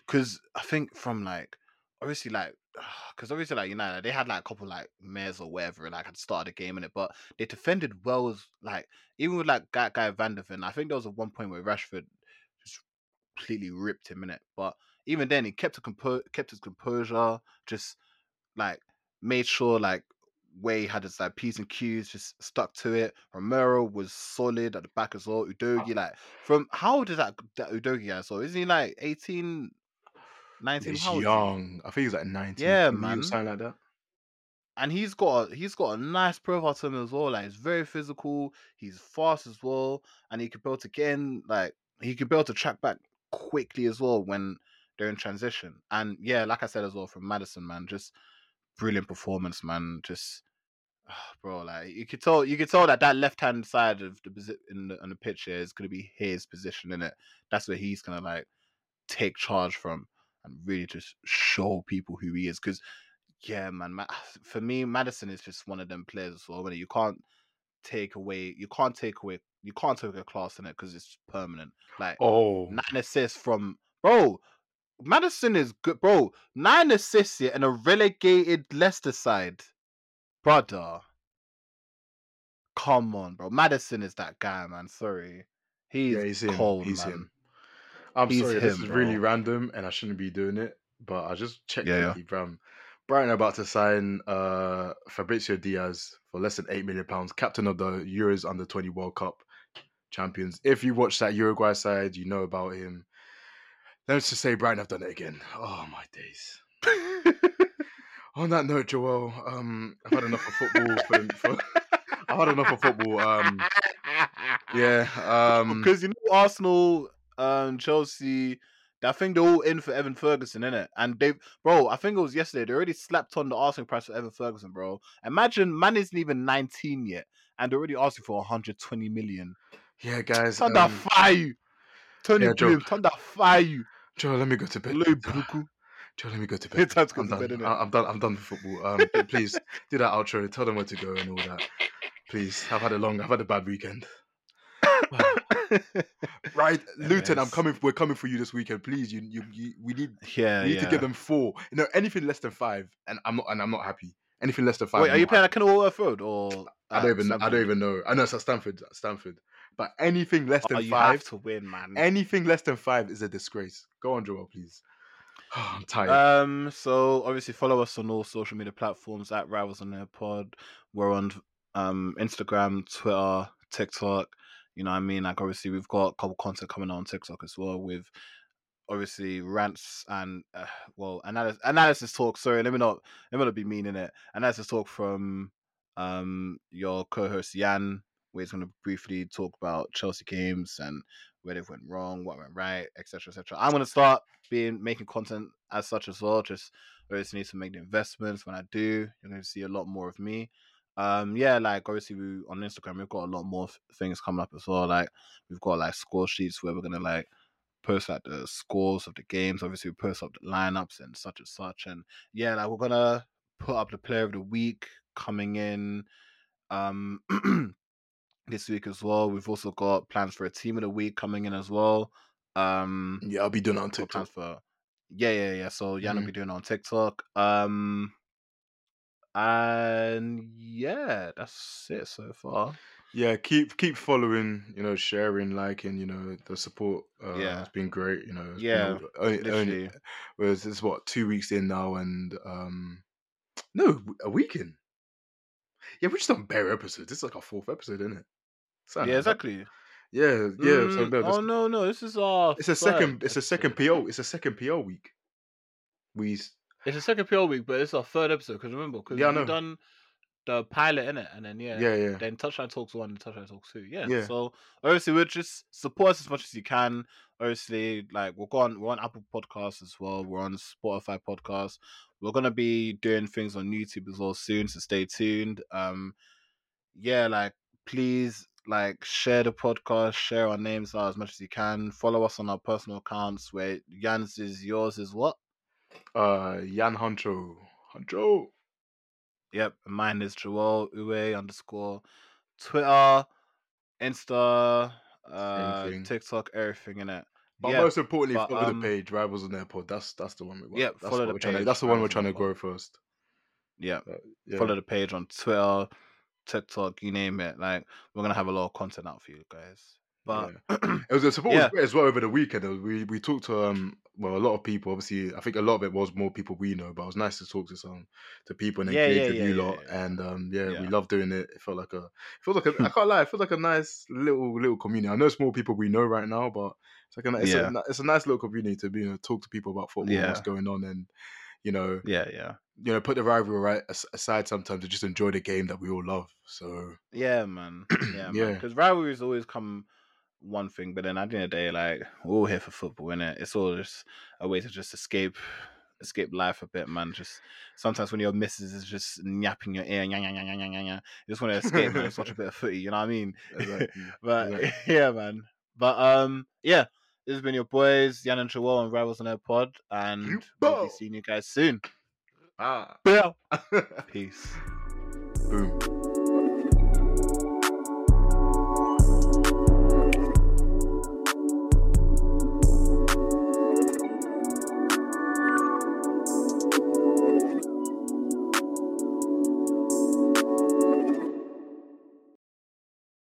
Speaker 1: because I think from like obviously like because obviously like United they had like a couple like mares or whatever like had started a game in it, but they defended well as like even with like guy, guy Van der Ven. I think there was a one point where Rashford just completely ripped him in it, but even then he kept a compo- kept his composure, just like made sure like Way had his like P's and Q's just stuck to it. Romero was solid at the back as well. Udogie, like from how old is that that Udogie guy? So isn't he like 18, 19?
Speaker 2: He's
Speaker 1: is he?
Speaker 2: young. I think he's like 19.
Speaker 1: Yeah, man.
Speaker 2: something like that.
Speaker 1: and he's got a, he's got a nice profile to him as well. Like he's very physical, he's fast as well, and he can build able to get in like he be able to track back quickly as well when they're in transition. And yeah, like I said as well from Maddison, man, just brilliant performance, man. Just bro, like you could tell you could tell that that left hand side of the in the on the pitch here is gonna be his position in it. That's where he's gonna like take charge from and really just show people who he is. Because yeah, man, Ma- for me, Maddison is just one of them players as well. When you can't take away, you can't take away, you can't take a class in it because it's permanent. Like
Speaker 2: Oh,
Speaker 1: nine assists from bro. Maddison is good, bro. Nine assists here in a relegated Leicester side, brother. Come on, bro. Maddison is that guy, man. Sorry, he's,
Speaker 2: yeah, he's him.
Speaker 1: cold,
Speaker 2: he's
Speaker 1: man.
Speaker 2: him. I'm
Speaker 1: He's
Speaker 2: sorry, this
Speaker 1: him,
Speaker 2: is really random, and I shouldn't be doing it. But I just checked
Speaker 1: Yeah, yeah.
Speaker 2: Bram. Brighton about to sign uh, Fabricio Diaz for less than eight million pounds, captain of the Euros Under Twenty World Cup champions. If you watch that Uruguay side, you know about him. Let's just say Brighton have done it again. Oh my days. On that note, Joel, um, I've had enough of football. For, for, I've had enough of football. Um, yeah. Um,
Speaker 1: because you know Arsenal, um, Chelsea. I think they're all in for Evan Ferguson, innit? And they, bro, I think it was yesterday. They already slapped on the asking price for Evan Ferguson, bro. Imagine, man isn't even 19 yet, and they're already asking for 120 million.
Speaker 2: yeah, guys.
Speaker 1: Turn that
Speaker 2: Um,
Speaker 1: fire, Tony
Speaker 2: yeah,
Speaker 1: Bloom, turn that fire.
Speaker 2: Joel, let me go to bed. Joe, let me go to bed.
Speaker 1: Time to go
Speaker 2: I'm
Speaker 1: to
Speaker 2: done.
Speaker 1: bed, innit?
Speaker 2: I- I'm done. I'm done with football. Um, please do that outro. Tell them where to go and all that. Please. I've had a long. I've had a bad weekend. Right, Luton. I'm coming. We're coming for you this weekend. Please, you, you, you we need.
Speaker 1: yeah,
Speaker 2: we need
Speaker 1: yeah.
Speaker 2: to give them four. You know, anything less than five, and I'm not. And I'm not happy. Anything less than five.
Speaker 1: Wait, are you
Speaker 2: not
Speaker 1: playing at Kenilworth Road or?
Speaker 2: I don't even. I don't even know. I know it's at Stamford. Stamford. But anything less than
Speaker 1: Oh, you
Speaker 2: five.
Speaker 1: have to win, man.
Speaker 2: Anything less than five is a disgrace. Go on, Joel, please. I'm tired.
Speaker 1: Um, so obviously follow us on all social media platforms at Rivals on Air Pod. We're on um Instagram, Twitter, TikTok. You know what I mean? Like obviously we've got a couple content coming out on TikTok as well with obviously rants and uh, well analysis analysis talk. Sorry, let me not let me not be mean in it. Analysis talk from um your co-host Jan, where he's gonna briefly talk about Chelsea games and where they went wrong, what went right, etc. etc. I'm gonna start being making content as such as well. Just obviously need to make the investments. When I do, you're going to see a lot more of me. Um, yeah, like obviously we on Instagram we've got a lot more things coming up as well. Like we've got like score sheets where we're gonna like post like the scores of the games. Obviously we post up the lineups and such and such. And yeah, like we're gonna put up the player of the week coming in um this week as well. We've also got plans for a team of the week coming in as well. Um
Speaker 2: yeah, I'll be doing it on TikTok.
Speaker 1: for yeah, yeah, yeah. So Jan will
Speaker 2: Mhm.
Speaker 1: be doing it on TikTok. Um and yeah, that's it so far.
Speaker 2: Yeah, keep keep following, you know, sharing, liking, you know, the support. Uh,
Speaker 1: Yeah.
Speaker 2: it's been great. You know,
Speaker 1: Yeah,
Speaker 2: only, only,
Speaker 1: literally.
Speaker 2: whereas it's what two weeks in now, and um, no, a week in. Yeah, we just done bare episodes. This is like our fourth episode, isn't it? Something
Speaker 1: Yeah,
Speaker 2: like that.
Speaker 1: exactly.
Speaker 2: Yeah, yeah. So
Speaker 1: Mm,
Speaker 2: no, this-
Speaker 1: oh no, no, this is our
Speaker 2: it's a
Speaker 1: third
Speaker 2: second. It's a second. PO. It's a second PO week. We
Speaker 1: It's a second PO week, but it's our third episode. Because remember, because
Speaker 2: Yeah,
Speaker 1: we've done the pilot in it, and then yeah,
Speaker 2: yeah, yeah.
Speaker 1: then Touchline Talks one and Touchline Talks two. Yeah.
Speaker 2: Yeah.
Speaker 1: So obviously we're just support us as much as you can. Obviously, like we're on we're on Apple Podcasts as well. We're on Spotify Podcasts. We're gonna be doing things on YouTube as well soon, so stay tuned. Um yeah, like please like share the podcast, share our names out as much as you can. Follow us on our personal accounts where Jan's is yours is what?
Speaker 2: Uh, Jan Huncho, Huncho.
Speaker 1: Yep, mine is Joel Uwe underscore Twitter, Insta, uh. TikTok, everything in it.
Speaker 2: But
Speaker 1: yeah,
Speaker 2: most importantly,
Speaker 1: but,
Speaker 2: follow
Speaker 1: um,
Speaker 2: the page, Rivals on Their Pod. That's that's the one we want.
Speaker 1: Yeah,
Speaker 2: that's
Speaker 1: follow the
Speaker 2: we're trying to.
Speaker 1: page,
Speaker 2: That's the one we're trying to grow first.
Speaker 1: yeah.
Speaker 2: Uh, yeah.
Speaker 1: Follow the page on Twitter, TikTok, you name it. Like we're gonna have a lot of content out for you guys. But
Speaker 2: It was a support
Speaker 1: Yeah.
Speaker 2: was great as well over the weekend. We we talked to um well a lot of people. Obviously, I think a lot of it was more people we know, but it was nice to talk to some to people and
Speaker 1: Yeah,
Speaker 2: engage
Speaker 1: yeah,
Speaker 2: with
Speaker 1: yeah,
Speaker 2: you
Speaker 1: yeah,
Speaker 2: lot.
Speaker 1: yeah.
Speaker 2: And um yeah, we
Speaker 1: Yeah.
Speaker 2: love doing it. It felt like a it felt like a I can't lie. It felt like a nice little little community. I know it's more people we know right now, but it's like a it's,
Speaker 1: Yeah.
Speaker 2: a, it's a nice little community to be you know talk to people about football, what's going on, and you know
Speaker 1: yeah, yeah.
Speaker 2: You know put the rivalry right aside sometimes to just enjoy the game that we all love. So
Speaker 1: Yeah, man. Yeah.
Speaker 2: Yeah.
Speaker 1: Because rivalries always come one thing, but then at the end of the day, like we're all here for football, innit? It's all just a way to just escape escape life a bit, man. Just sometimes when your missus is just yapping your ear, yang, yang, yang, yang, yang, yang, yang, you just want to escape. It's such a bit of footy, you know what I mean?
Speaker 2: exactly.
Speaker 1: but
Speaker 2: exactly.
Speaker 1: yeah, man. But um, yeah, this has been your boys, Jan and Joel on Rivals on Air Pod, and we'll be seeing you guys soon.
Speaker 2: Ah.
Speaker 1: Yeah. Peace.
Speaker 2: Boom.